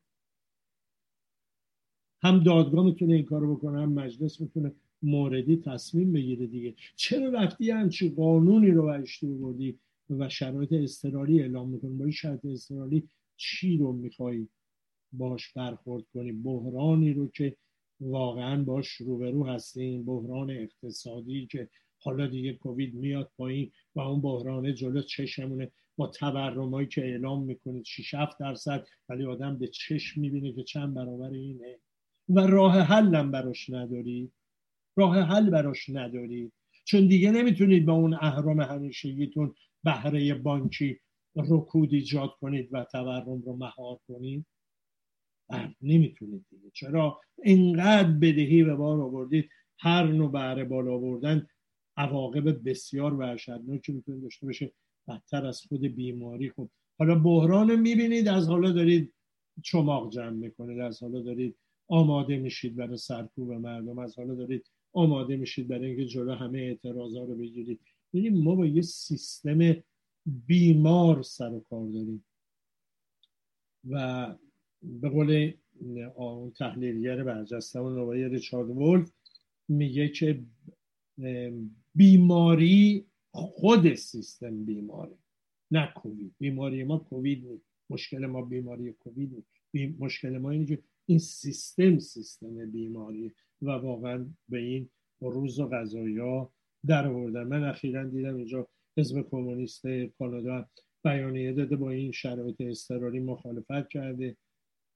هم دادگاه می‌تونه این کارو بکنه هم مجلس می‌تونه موردی تصمیم بگیره دیگه. چرا رفتی همچی قانونی رو برشتی بردی و شرایط استرالی اعلام می‌کنی با این شرایط استرالی چی رو می‌خوای باش برخورد کنی؟ بحرانی رو که واقعا باش روبرو هستیم بحران اقتصادی که حالا دیگه کووید میاد پایین و اون بحرانه جلو چشمونه. با تورمایی که اعلام می‌کنید 6 7 درصد ولی آدم به چشم می‌بینه که چند برابر اینه. و راه حلم براش ندارید راه حل براش ندارید چون دیگه نمی‌تونید با اون اهرام همیشگیتون بهره بانکی رکود ایجاد کنید و تورم رو مهار کنید؟ نمی‌تونید دیگه. چرا؟ اینقدر بدهی به بار آوردید هر نوع بهره بالا آوردن عواقب بسیار وحشتناکی می‌تونه داشته باشه. بدتر از خود بیماری. خب حالا بحران می‌بینید از حالا دارید چماق جمع می‌کنید از حالا دارید آماده میشید برای سرکوب مردم از حالا دارید آماده میشید برای اینکه جلو همه اعتراضا رو بگیرید. ببینید ما با یه سیستم بیمار سر و کار داریم. و به قول تحلیلگر برجسته و نوای ریچارد ولف میگه که بیماری خود سیستم بیماره نه کووید. بیماری ما کووید نیست. مشکل ما بیماری کووید نیست. مشکل ما اینه که این سیستم سیستم بیماری و واقعا به این روز و غذایی ها در آوردن. من اخیرا دیدم اینجا حزب کمونیست کانادا بیانیه داده با این شرایط اضطراری مخالفت کرده.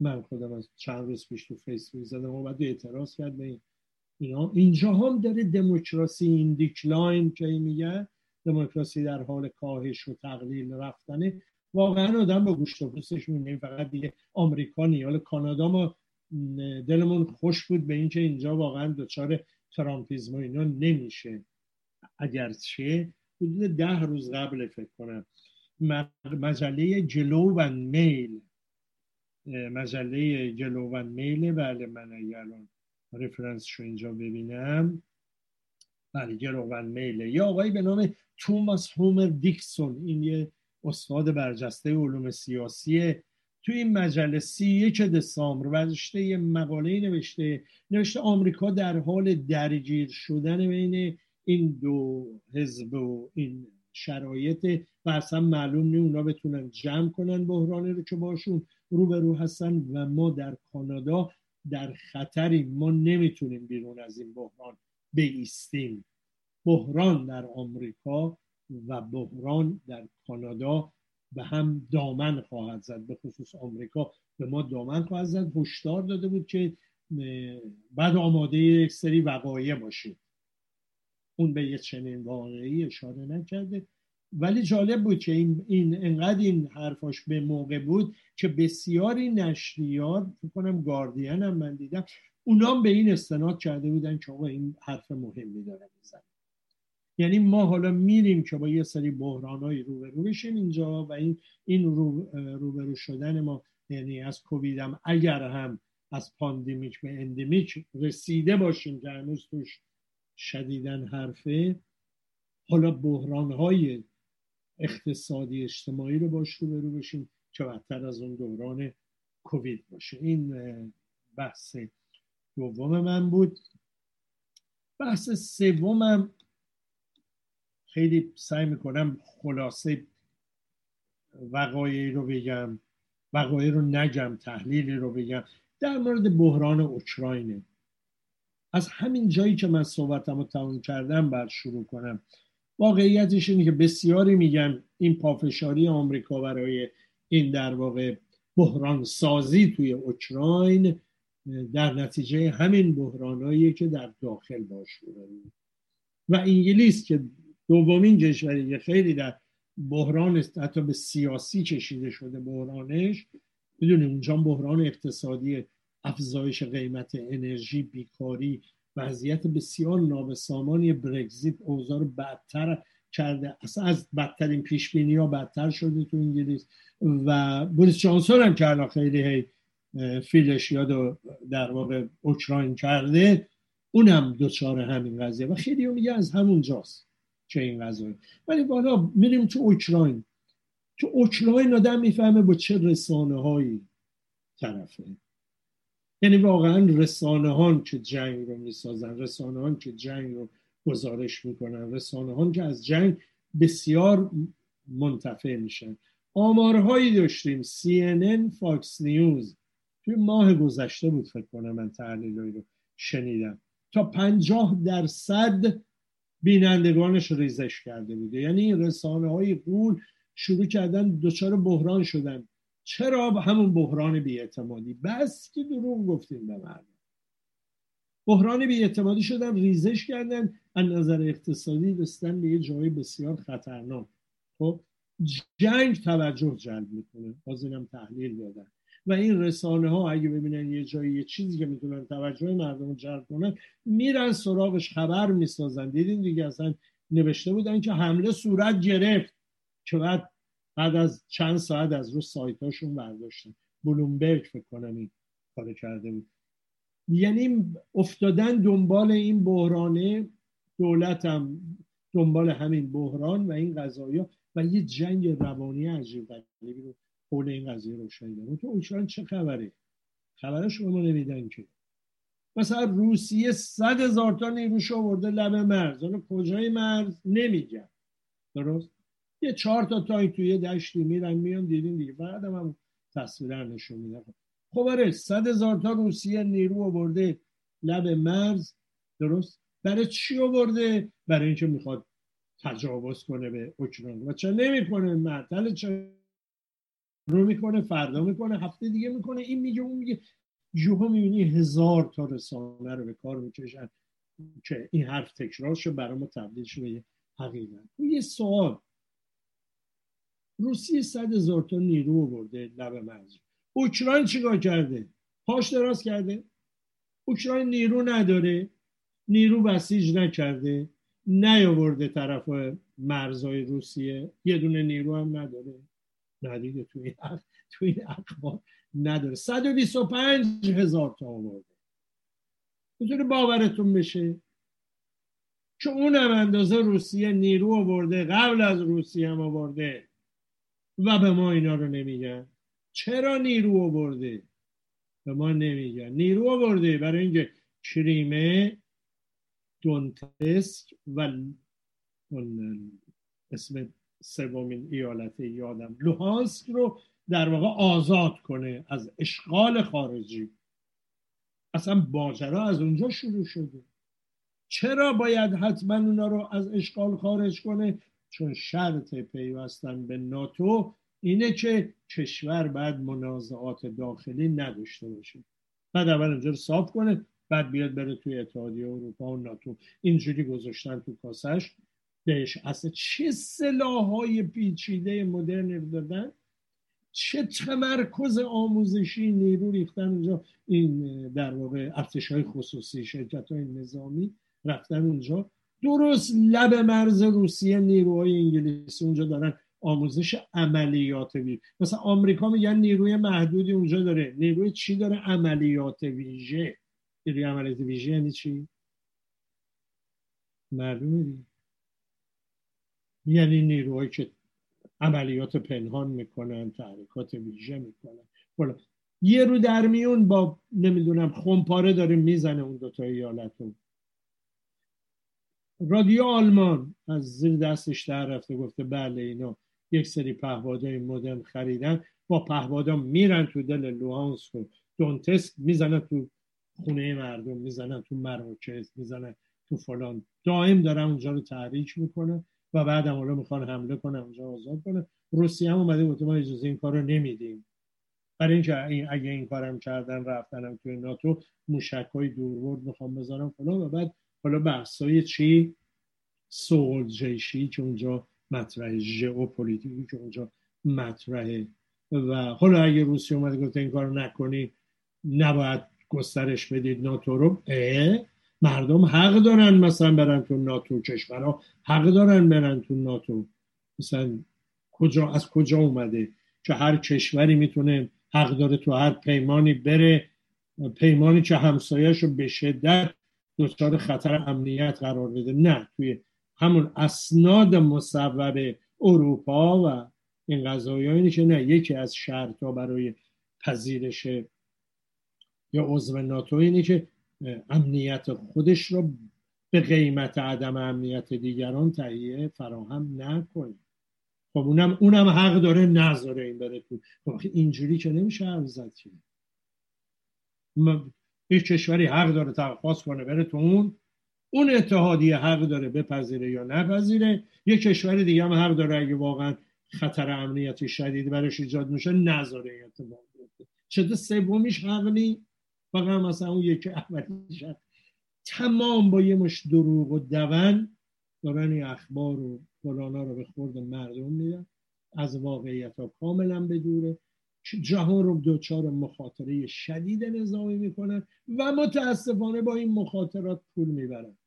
من خودم از چند روز پیش تو فیسبوک زدم و بعد اعتراض کرد به این. اینا اینجا هم داره دموکراسی این دیکلاین که میگه دموکراسی در حال کاهش و تقلیل رفتنه. واقعا آدم با گوشت و پوستش می‌بینه. فقط دیگه آمریکا حالا کانادا ما دلمون خوش بود به اینکه اینجا واقعا دچار ترامپیزم و اینا نمیشه. اگرچه حدود ده روز قبل فکر کنم. مجله جلو و میل. مجله جلو و میل بله من الان رفرنس شو اینجا ببینم. بله جلو و میل. یه آقایی به نام توماس هومر دیکسون این یه استاد برجسته علوم سیاسی. تو این مجله سی یک دسامبر وزشته یه مقاله نوشته. نوشته آمریکا در حال درگیر شدن بین این دو حزب و این شرایط و اصلا معلوم نی اونا بتونن جمع کنن بحرانی رو که باشون. روبرو هستن و ما در کانادا در خطریم ما نمی‌تونیم بیرون از این بحران بیستیم. بحران در آمریکا و بحران در کانادا به هم دامن خواهد زد. به خصوص آمریکا به ما دامن خواهد زد. هشدار داده بود که بعد آماده یک سری وقایع باشید اون به یه چنین واقعی اشاره نکرده. ولی جالب بود که این, این انقدر این حرفاش به موقع بود که بسیاری نشریات فکر کنم گاردین هم من دیدم اونام به این استناد کرده بودن که آقا این حرف مهمی داره میزن یعنی ما حالا میریم که با یه سری بحرانهایی روبرو بشیم اینجا و این این رو روبرو شدن ما یعنی از کووید هم اگر هم از pandemic به endemic رسیده باشیم که هنوز توش شدیدن حرفه. حالا بحرانهای اقتصادی اجتماعی رو باش روبرو بشیم که بدتر از اون دوران کووید باشه. این بحث دوم من بود. بحث سومم خیلی سعی می‌کنم خلاصه وقایعی رو بگم وقایع رو نگم تحلیلی رو بگم. در مورد بحران اوکراینه. از همین جایی که من صحبتم رو تموم کردم بعد شروع کنم. واقعیتش اینه که بسیاری میگن این پافشاری آمریکا برای این در واقع بحران سازی توی اوکراین در نتیجه همین بحرانایی که در داخل باش و انگلیس که دومین کشوری که خیلی در بحران حتی به سیاسی کشیده شده بحرانش می‌دونیم اونجا بحران اقتصادی افزایش قیمت انرژی بیکاری وضعیت بسیار نابسامانی برگزیت اوضاع رو بدتر کرده. اصلا از بدترین پیش بینی ها بدتر شده تو انگلیس و بوریس جانسون هم که الان خیلی هی فیلش یاد در واقع اوکراین کرده اونم دچار همین قضیه. و خیلی میگه از همون جاست چه این قضیه. ولی بالا میریم تو اوکراین. تو اوکراین آدم می‌فهمه با چه رسانه هایی طرفه. یعنی واقعا رسانه ها که جنگ رو می‌سازن رسانه ها که جنگ رو گزارش می‌کنن رسانه ها که از جنگ بسیار منتفع میشن. آمارهایی داشتیم CNN Fox News توی ماه گذشته بود فکر کنم من تحلیل رو شنیدم. تا پنجاه درصد بینندگانش ریزش کرده بوده. یعنی رسانه های قول شروع کردن دچار بحران شدن. چرا همون بحران بیاعتمادی؟ بس که دروغ گفتیم به مردم. بحران بیاعتمادی شدن ریزش کردن. از نظر اقتصادی رسیدن به یه جای بسیار خطرناک. خب جنگ توجه جلب می‌کنه. باز اینم تحلیل دادن. و این رسانه ها اگه ببینن یه جایی یه چیزی که می‌تونن توجه مردم جلب کنن میرن سراغش خبر می‌سازن. دیدین دیگه اصلا نوشته بودن که حمله صورت گرفت. که بعد بعد از چند ساعت از رو سایت هاشون برداشتن. بلومبرگ فکر کنم این کار کرده بود. یعنی افتادن دنبال این بحرانه دولت هم دنبال همین بحران و این قضایی و یه جنگ روانی عجیب غریبی رو حول این قضیه رو شنیدم تو اوکراین چه خبره؟ خبرش شما نمیدن که. مثلا روسیه صد هزار تا نیروش آورده لب مرز. حالا کجای مرز؟ نمیگن درست؟ یه چهار تا تانک توی دشتی میرن میان دیدین دیگه. بعد هم تصویر نشون میدن. خب آره صد هزار تا روسیه نیرو آورده لب مرز درست؟ برای چی آورده؟ برای اینکه می‌خواد تجاوز کنه به اوکراین. و چه نمی‌کنه؟ معطل چه؟ رو می‌کنه فردا می‌کنه هفته دیگه می‌کنه. این میگه اون میگه. یوها می‌بینی هزار تا رسانه رو به کار می‌کشن که این حرف تکرار شد برای ما تبدیل شد به حقیقت. یه سوال. روسیه صد هزار تا نیرو برده لب مرز اوکراین چیکار کرده؟ پاش دراز کرده. اوکراین نیرو نداره. نیرو بسیج نکرده. نیاورده طرف مرزهای روسیه. یه دونه نیرو هم نداره. ندیده توی توی اخبار نداره. 125 هزار تا آورده. می‌تونه باورتون بشه؟ که اونم اندازه روسیه نیرو آورده. قبل از روسیه هم آورده. و به ما اینا رو نمیگن. چرا نیرو آورده به ما نمیگن. نیرو آورده برای اینکه کریمه دونتسک و اسم سومین ایالت یادم لوهانسک رو در واقع آزاد کنه از اشغال خارجی. اصلا ماجرا از اونجا شروع شده. چرا باید حتما اونا رو از اشغال خارج کنه؟ چون شرط پیوستن به ناتو اینه که کشور بعد منازعات داخلی نداشته باشه. بعد اول اونجا رو صاف کنه بعد بیاد بره توی اتحادیه اروپا و ناتو. اینجوری گذاشتن تو کاسش. بهش اصلا چه های پیچیده مدرن دادن چه تمرکز آموزشی نیرو ریختن اونجا؟ این در واقع ارتش های خصوصی شرکت های نظامی رفتن اونجا. درست لب مرز روسیه نیروهای انگلیسی اونجا دارن آموزش عملیات ویژه مثلا آمریکا میگن نیروی محدودی اونجا داره. نیروی چی داره؟ عملیات ویژه. نیروی عملیات ویژه یعنی چی؟ معلومه یعنی نیروهایی که عملیات پنهان می‌کنن تحریکات ویژه می‌کنن. حالا یه رو در میون با نمی‌دونم خمپاره داره می‌زنه اون دوتا ایالتون. رادیو آلمان از زیر دستش در رفته گفته بله اینا یک سری پهبادهای مدرن خریدن. با پهبادا میرن تو دل لوهانسک و دونتسک می‌زنن تو خونه مردم می‌زنن تو مراکز می‌زنن تو فلان. دائم دارن اونجا رو تحریک می‌کنن و بعد هم حالا می‌خوان حمله کنه اونجا آزاد کنه روسیه هم اومده گفته ما اجازه این کار رو نمیدیم. برای اینکه این اگه این کارم کردن رفتنم توی ناتو موشک های دورورد می‌خوام بذارم فلان و بعد حالا بحثای چی؟ سولجشی که اونجا مطرح ژئوپلیتیکی که اونجا مطرحه. و حالا اگه روسیه اومده گفته این کارو نکنی نباید گسترش بدید ناتو رو. مردم حق دارن مثلا برن تو ناتو کشورها. حق دارن برن تو ناتو. مثلا کجا از کجا اومده؟ که هر کشوری می‌تونه حق داره تو هر پیمانی بره. پیمانی که همسایش رو به شدت دچار خطر امنیت قرار بده. نه توی همون اسناد مصوب اروپا و این قضایی که نه یکی از شرط برای پذیرش یا عضو ناتو اینه که امنیت خودش رو به قیمت عدم امنیت دیگران تهیه فراهم نکنه. خب اونم اونم حق داره نذاره این بره تو. خب اینجوری که نمیشه حرف زد هیچ کشوری حق داره درخواست کنه بره تو اون. اون اتحادیه حق داره بپذیره یا نپذیره. یه کشور دیگه هم حق داره اگه واقعا خطر امنیتی شدید براش ایجاد میشه نذاره اتفاق بیفته. چطور سومیش حق نی فقط مثلا اون یکی اولیش تمام با یه مش دروغ و دون دارن این اخبار و فلانا رو به خورد مردم میدن. از واقعیت ها کاملا بدوره. جهان رو دوچار مخاطره شدید نظامی می‌کنن و متاسفانه با این مخاطرات پول می‌برن.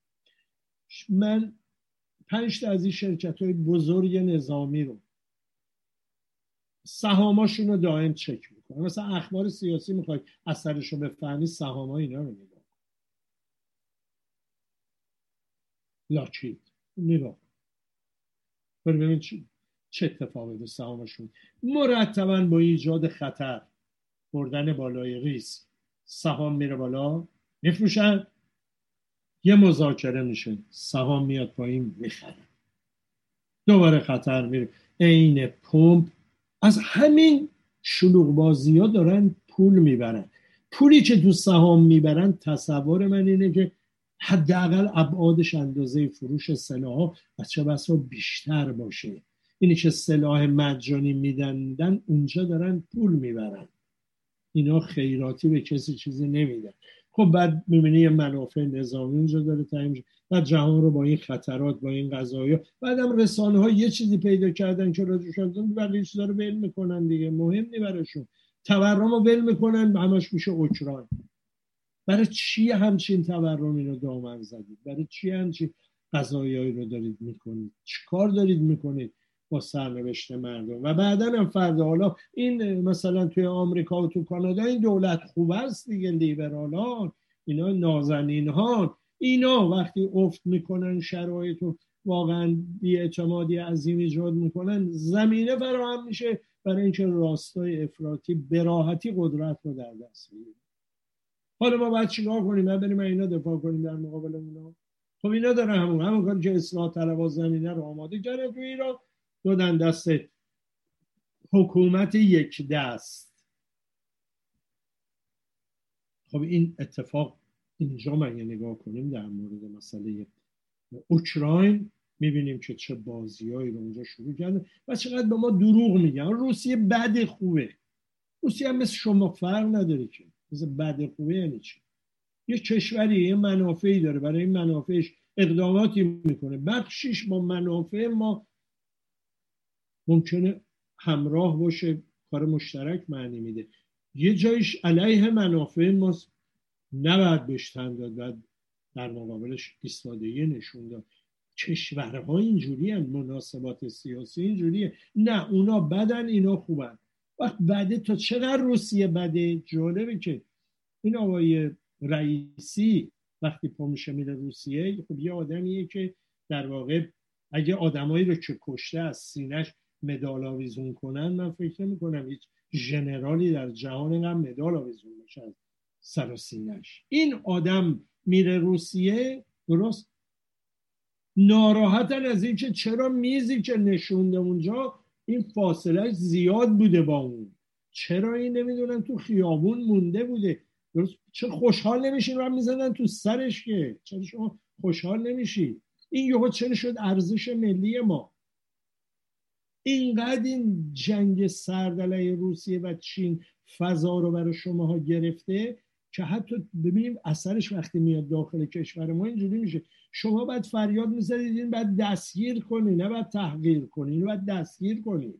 من پنج از این شرکت های بزرگ نظامی رو سهاماشون رو دائم چک می‌کنن مثلا اخبار سیاسی می‌خواید اثرش رو بفهمی سهام اینا رو نگاه لاچید نگاه ببین چی؟ چه اتفاقی به سهامشون؟ مرتبا با ایجاد خطر بردن بالای ریسک. سهام میره بالا میفروشن. یه مذاکره میشه سهام میاد پایین می‌خره دوباره خطر میره. عین پمپ از همین شلوغ بازی ها دارن پول می‌برن. پولی که تو سهام می‌برن تصور من اینه که حداقل ابعادش اندازه فروش سلاح و چه بسا بیشتر باشه. اینی که سلاح مجانی میدن اونجا دارن پول می‌برن. اینا خیراتی به کسی چیزی نمیدن. خب بعد می‌بینی یه منافع نظامی اونجا داره تعیین و جهان رو با این خطرات با این قضایا بعدم رسانه ها یه چیزی پیدا کردن که شدن ولی چیزا رو ول می‌کنن دیگه. مهم نی براشون. تورم رو ول می‌کنن همش میشه اوکراین. برای چی همچین تورم رو دامن زدید؟ برای چی همچین قضایایی رو دارید می‌کنید؟ چیکار دارید می‌کنید؟ با سرنوشت مردم. و بعدا هم فردا حالا این مثلا توی آمریکا و تو کانادا این دولت خوب است دیگه لیبرالان اینا نازنین ها اینا وقتی افت می‌کنن شرایط و واقعا بیاعتمادی عظیم ایجاد می‌کنن زمینه فراهم میشه برای اینکه راستای افراطی براحتی قدرت رو در دست بگیره حالا ما باید چیکار کنیم؟ ما بریم اینا دفاع کنیم در مقابل اونا؟ خب اینا دارن همون همون کاری که اصلاح طلب زمینه رو آماده کردن تو ایران. دادن دست حکومت یک دست. خب این اتفاق اینجا من یه نگاه کنیم در مورد مسئله اوکراین. می‌بینیم که چه بازیهایی رو اونجا شروع کرده و چقدر به ما دروغ میگن. روسیه بد خوبه. روسیه هم مثل شما فرق نداره که. مثل بد خوبه یعنی چی؟ یه کشوری یه منافعی داره. برای این منافعش اقداماتی می‌کنه. بخشیش با منافع ما ممکنه همراه باشه کار مشترک معنی میده. یه جایش علیه منافع ما نباید بهش داد و در مقابلش ایستادگی نشون داد. کشورها اینجوری هم مناسبات سیاسی اینجوریه نه اونا بدن اینا خوبن. وقت بده تا چقدر روسیه بده؟ جالبه که این آقای رئیسی وقتی پا میشه میره روسیه خب یه آدمیه که در واقع اگه آدمایی رو که کشته از سینش مدال آویزون کنن من فکر نمی کنم هیچ ژنرالی در جهان اینقدر مدال آویزون بشه از سر سینش این آدم میره روسیه درست؟ ناراحتن از اینکه چرا میزی که نشونده اونجا؟ این فاصله زیاد بوده با اون. چرا این نمی‌دونن؟ تو خیابون مونده بوده. درست؟ چه خوشحال نمیشین رو می‌زدن تو سرش که؟ چرا شما خوشحال نمیشی این یهو چرا شد ارزش ملی ما؟ اینقدر این جنگ سرد علیه روسیه و چین فضا رو برای شماها گرفته که حتی ببینیم اثرش وقتی میاد داخل کشور ما اینجوری میشه. شما باید فریاد می‌زدید این باید دستگیر کنی نه باید تحقیر کنی این باید دستگیر کنی.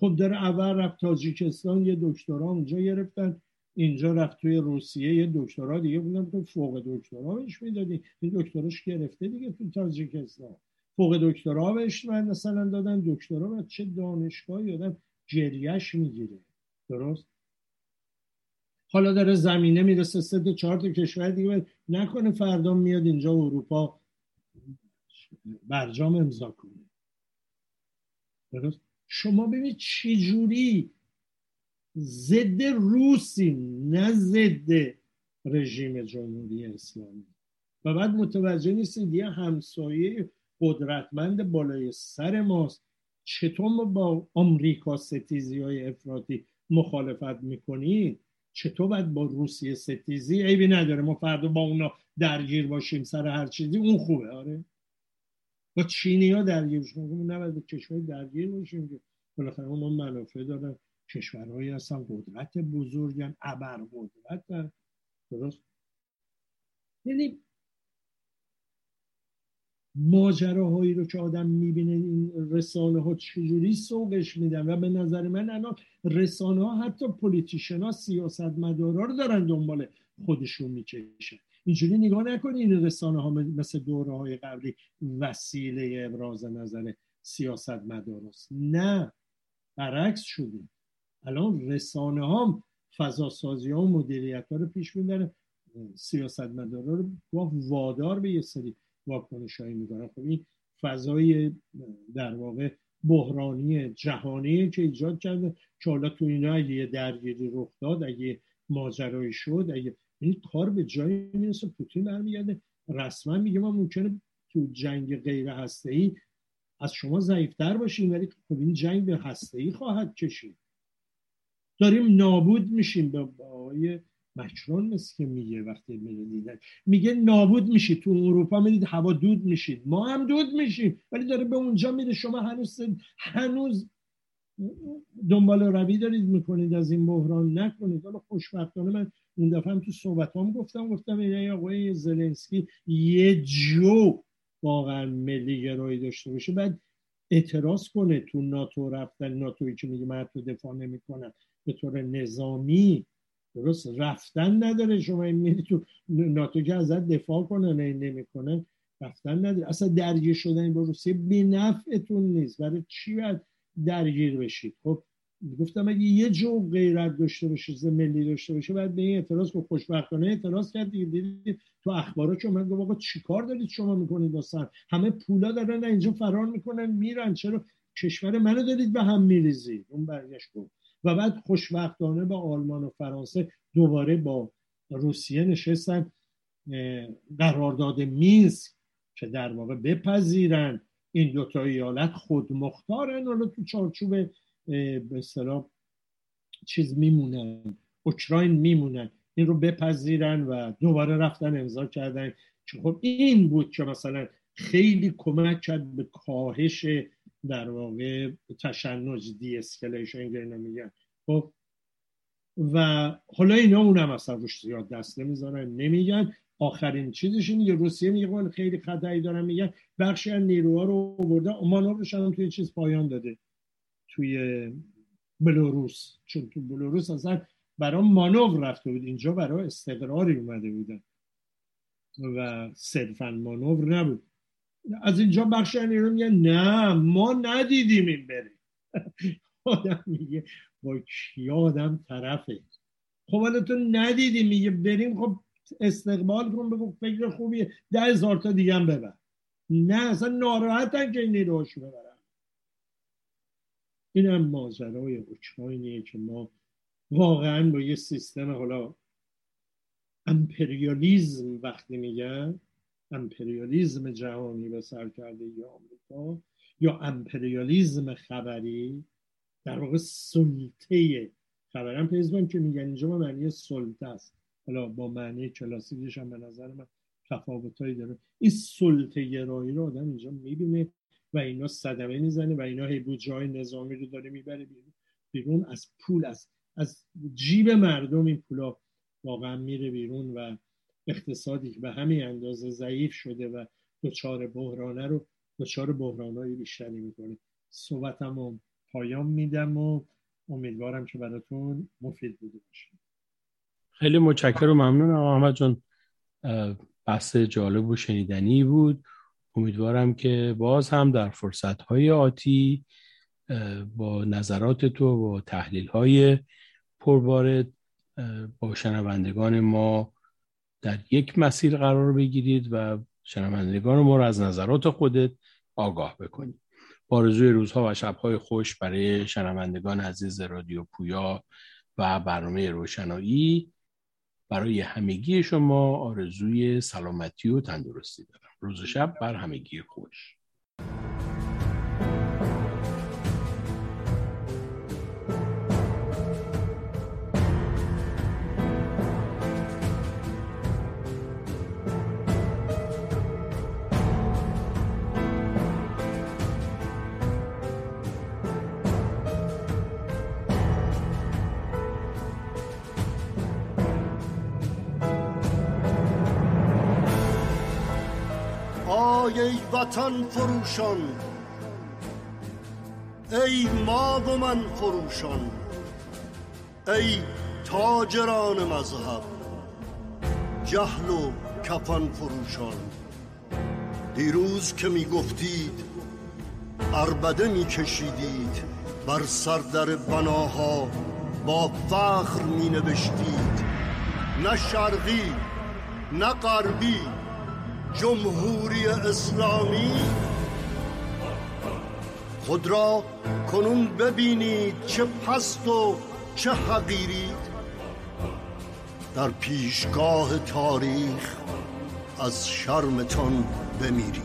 خب داره اول رفت تاجیکستان یه دکترا اونجا گرفتن اینجا رفت توی روسیه یه دکترا دیگه بودن تو فوق دکترا بهش می‌دادی. این دکترش گرفته دیگه تو تاجیکستان. فوق دکترا بهش مثلا دادن دکترا و چه دانشگاهی آدم جریش می‌گیره. درست؟ حالا داره زمینه می‌رسه سه تا چهار تا کشور دیگه نکنه فردا میاد اینجا اروپا برجام امضا کنه. درست؟ شما ببینید چه جوری ضد روسی نه ضد رژیم جمهوری اسلامی. و بعد متوجه نیستید یه همسایه قدرتمند بالای سر ماست. چطور ما با آمریکا ستیزی های افراطی مخالفت می‌کنید چطور باید با روسیه ستیزی؟ عیبی نداره. ما فردا با اونا درگیر باشیم سر هر چیزی اون خوبه. آره. با چینی ها درگیر باشیم نباید با کشور درگیر باشیم که بالاخره اونا منافع دارن. کشورهایی هستن قدرت بزرگن ابر قدرت درست؟ یعنی ماجراهایی رو که آدم می‌بینه این رسانه ها چجوری سوقش میدن؟ و به نظر من الان رسانه ها حتی پولیتیشن ها سیاست مدارا رو دارن دنبال خودشون می‌کشن. اینجوری نگاه نکنی این رسانه ها مثل دوره های قبلی وسیله ابراز نظر سیاست مداراست نه برعکس شده. الان رسانه ها فضا سازی ها و مدیریت ها رو پیش می‌بره سیاست مدارا رو وادار به یه سری واکنش هایی می‌کنن خب این فضای در واقع بحرانی جهانی که ایجاد کرده که حالا تو اینا اگه یه درگیری رخ داد اگه ماجرایی شد اگه این کار به جایی می‌رسه پوتین برمیگرده. رسما میگه ما ممکنه تو جنگ غیر هسته از شما ضعیفتر باشیم ولی خب این جنگ به هسته ای خواهد کشید. داریم نابود میشیم به آقای مکرون مثل که میگه وقتی دیدن. میگه نابود میشید تو اروپا می‌دید هوا دود میشید. ما هم دود میشیم. ولی داره به اونجا میره. شما هنوز هنوز دنبال روی دارید می‌کنید. از این بحران نکنید. حالا خوشبختانه من اون دفعه هم تو صحبت هم گفتم. گفتم این آقای زلنسکی یه جو واقعا ملی گرایی داشته باشه. بعد اعتراض کنه تو ناتو رفتن. ناتویی که میگه من تو دفاع نمی‌کنم. به طور نظامی درست رفتن نداره. شما این میری تو ناتو که ازت دفاع کنن این نمی‌کنن. رفتن نداره. اصلا درگیر شدن با روسیه به نفعتون نیست. برای چی باید درگیر بشید؟ خب گفتم اگه یه جو غیرت داشته باشه ملی داشته باشه بعد به این اعتراض با خوشبختانه اعتراض کرد دیدید تو اخبارا که من گفت چیکار دارید شما می‌کنید واسه همه پولا دارن اینجا فرار می‌کنن میرن. چرا؟ کشور منو دارید به هم میریزید. اون برگشت گفت. و بعد خوشبختانه با آلمان و فرانسه دوباره با روسیه نشستن قرارداد مینسک که در واقع بپذیرن. این دو تا ایالت خودمختارن. حالا تو چارچوب به اصطلاح چیز میمونن اوکراین میمونن. این رو بپذیرن و دوباره رفتن امضا کردن. که خب این بود که مثلا خیلی کمک کرد به کاهش در واقع تشنج de-escalation که میگن. خب و حالا اینا اونم اصلا روش زیاد دست نمی‌ذارن نمیگن. آخرین چیزش اینه روسیه میگه خیلی خطایی دارن. میگن بخشی از نیروها رو برده مانورش هم توی چیز پایان داده. توی بلوروس چون تو بلوروس اصلا برای مانور رفته بود. اینجا برای استقراری اومده بودن. و صرفا مانور نبود. از اینجا بخش رو میگن نه ما ندیدیم این بره. آدم میگه با کی آدم طرفه. خب حالا تو ندیدی میگه بریم خب استقبال کن بگو فکر خوبیه. ده هزار تا دیگه هم ببر. نه اصلا ناراحتن که این نیروهاشو ببرن. این هم ماجرای اوکراینیه که ما واقعا با یه سیستم حالا امپریالیزم وقتی میگن امپریالیزم جهانی به سر کرده یا آمریکا یا امپریالیزم خبری در واقع سلطه خبرم پیزبان که میگن اینجا با معنی سلطه است. حالا با معنی کلاسیکش هم به نظر من تفاوتایی داره. این سلطه گرایی رو آدم اینجا می‌بینه و اینا صدمه می‌زنه و اینا هی های نظامی رو داره می‌بره بیرون. بیرون از پول از از جیب مردم این پولا واقعا میره بیرون و اقتصادی که به همین اندازه ضعیف شده و دچار بحرانه رو دچار بحرانهای بیشتری می‌کنه. صحبتم پایان میدم و امیدوارم که براتون مفید بوده باشه. خیلی متشکرم و ممنون احمد جان. بحث جالب و شنیدنی بود. امیدوارم که باز هم در فرصت های آتی با نظرات تو و تحلیل های پربارد با شنوندگان ما در یک مسیر قرار بگیرید و شنوندگان ما رو از نظرات خودت آگاه بکنید. آرزوی روزها و شبهای خوش برای شنوندگان عزیز رادیو پویا و برنامه روشنایی برای همگی شما آرزوی سلامتی و تندرستی دارم. روز و شب بر همگی خوش. وطن فروشان. ای ما و من فروشان. ای تاجران مذهب. جهل و کفن فروشان. دیروز که می گفتید اربده می کشیدید بر سردر بناها با فخر می نوشتید نه شرقی نه غربی جمهوری اسلامی؟ خود را کنون ببینید چه پست و چه حقیرید در پیشگاه تاریخ از شرمتان بمیرید.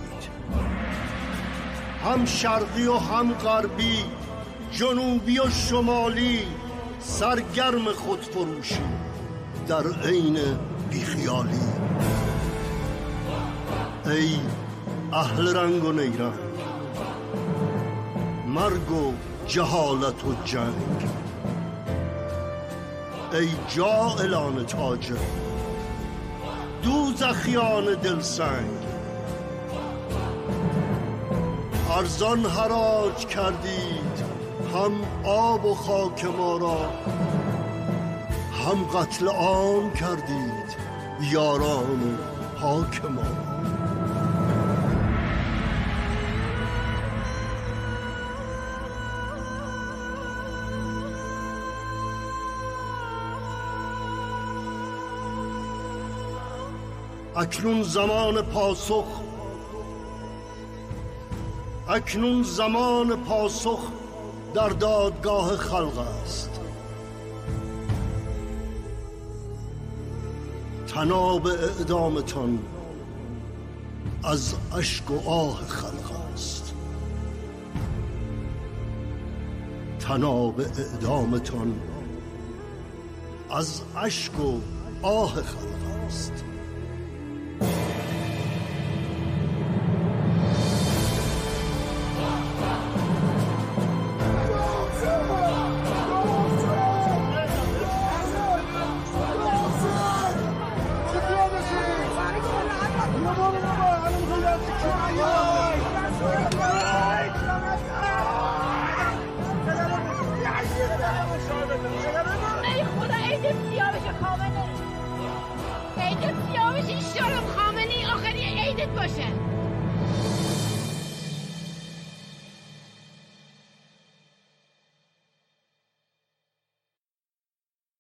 هم شرقی و هم غربی جنوبی و شمالی سرگرم خود فروشی در عین بیخیالی. ای اهل رنگ و نیرنگ مرگ و جهالت و جنگ. ای جائلان تاجر دوزخیان دلسنگ. ارزان حراج کردید هم آب و خاک ما را هم قتل عام کردید یاران پاک ما اکنون زمان پاسخ. اکنون زمان پاسخ در دادگاه خلق است. تناب اعدامتان از اشک و آه خلق است. تناب اعدامتان از اشک و آه خلق است.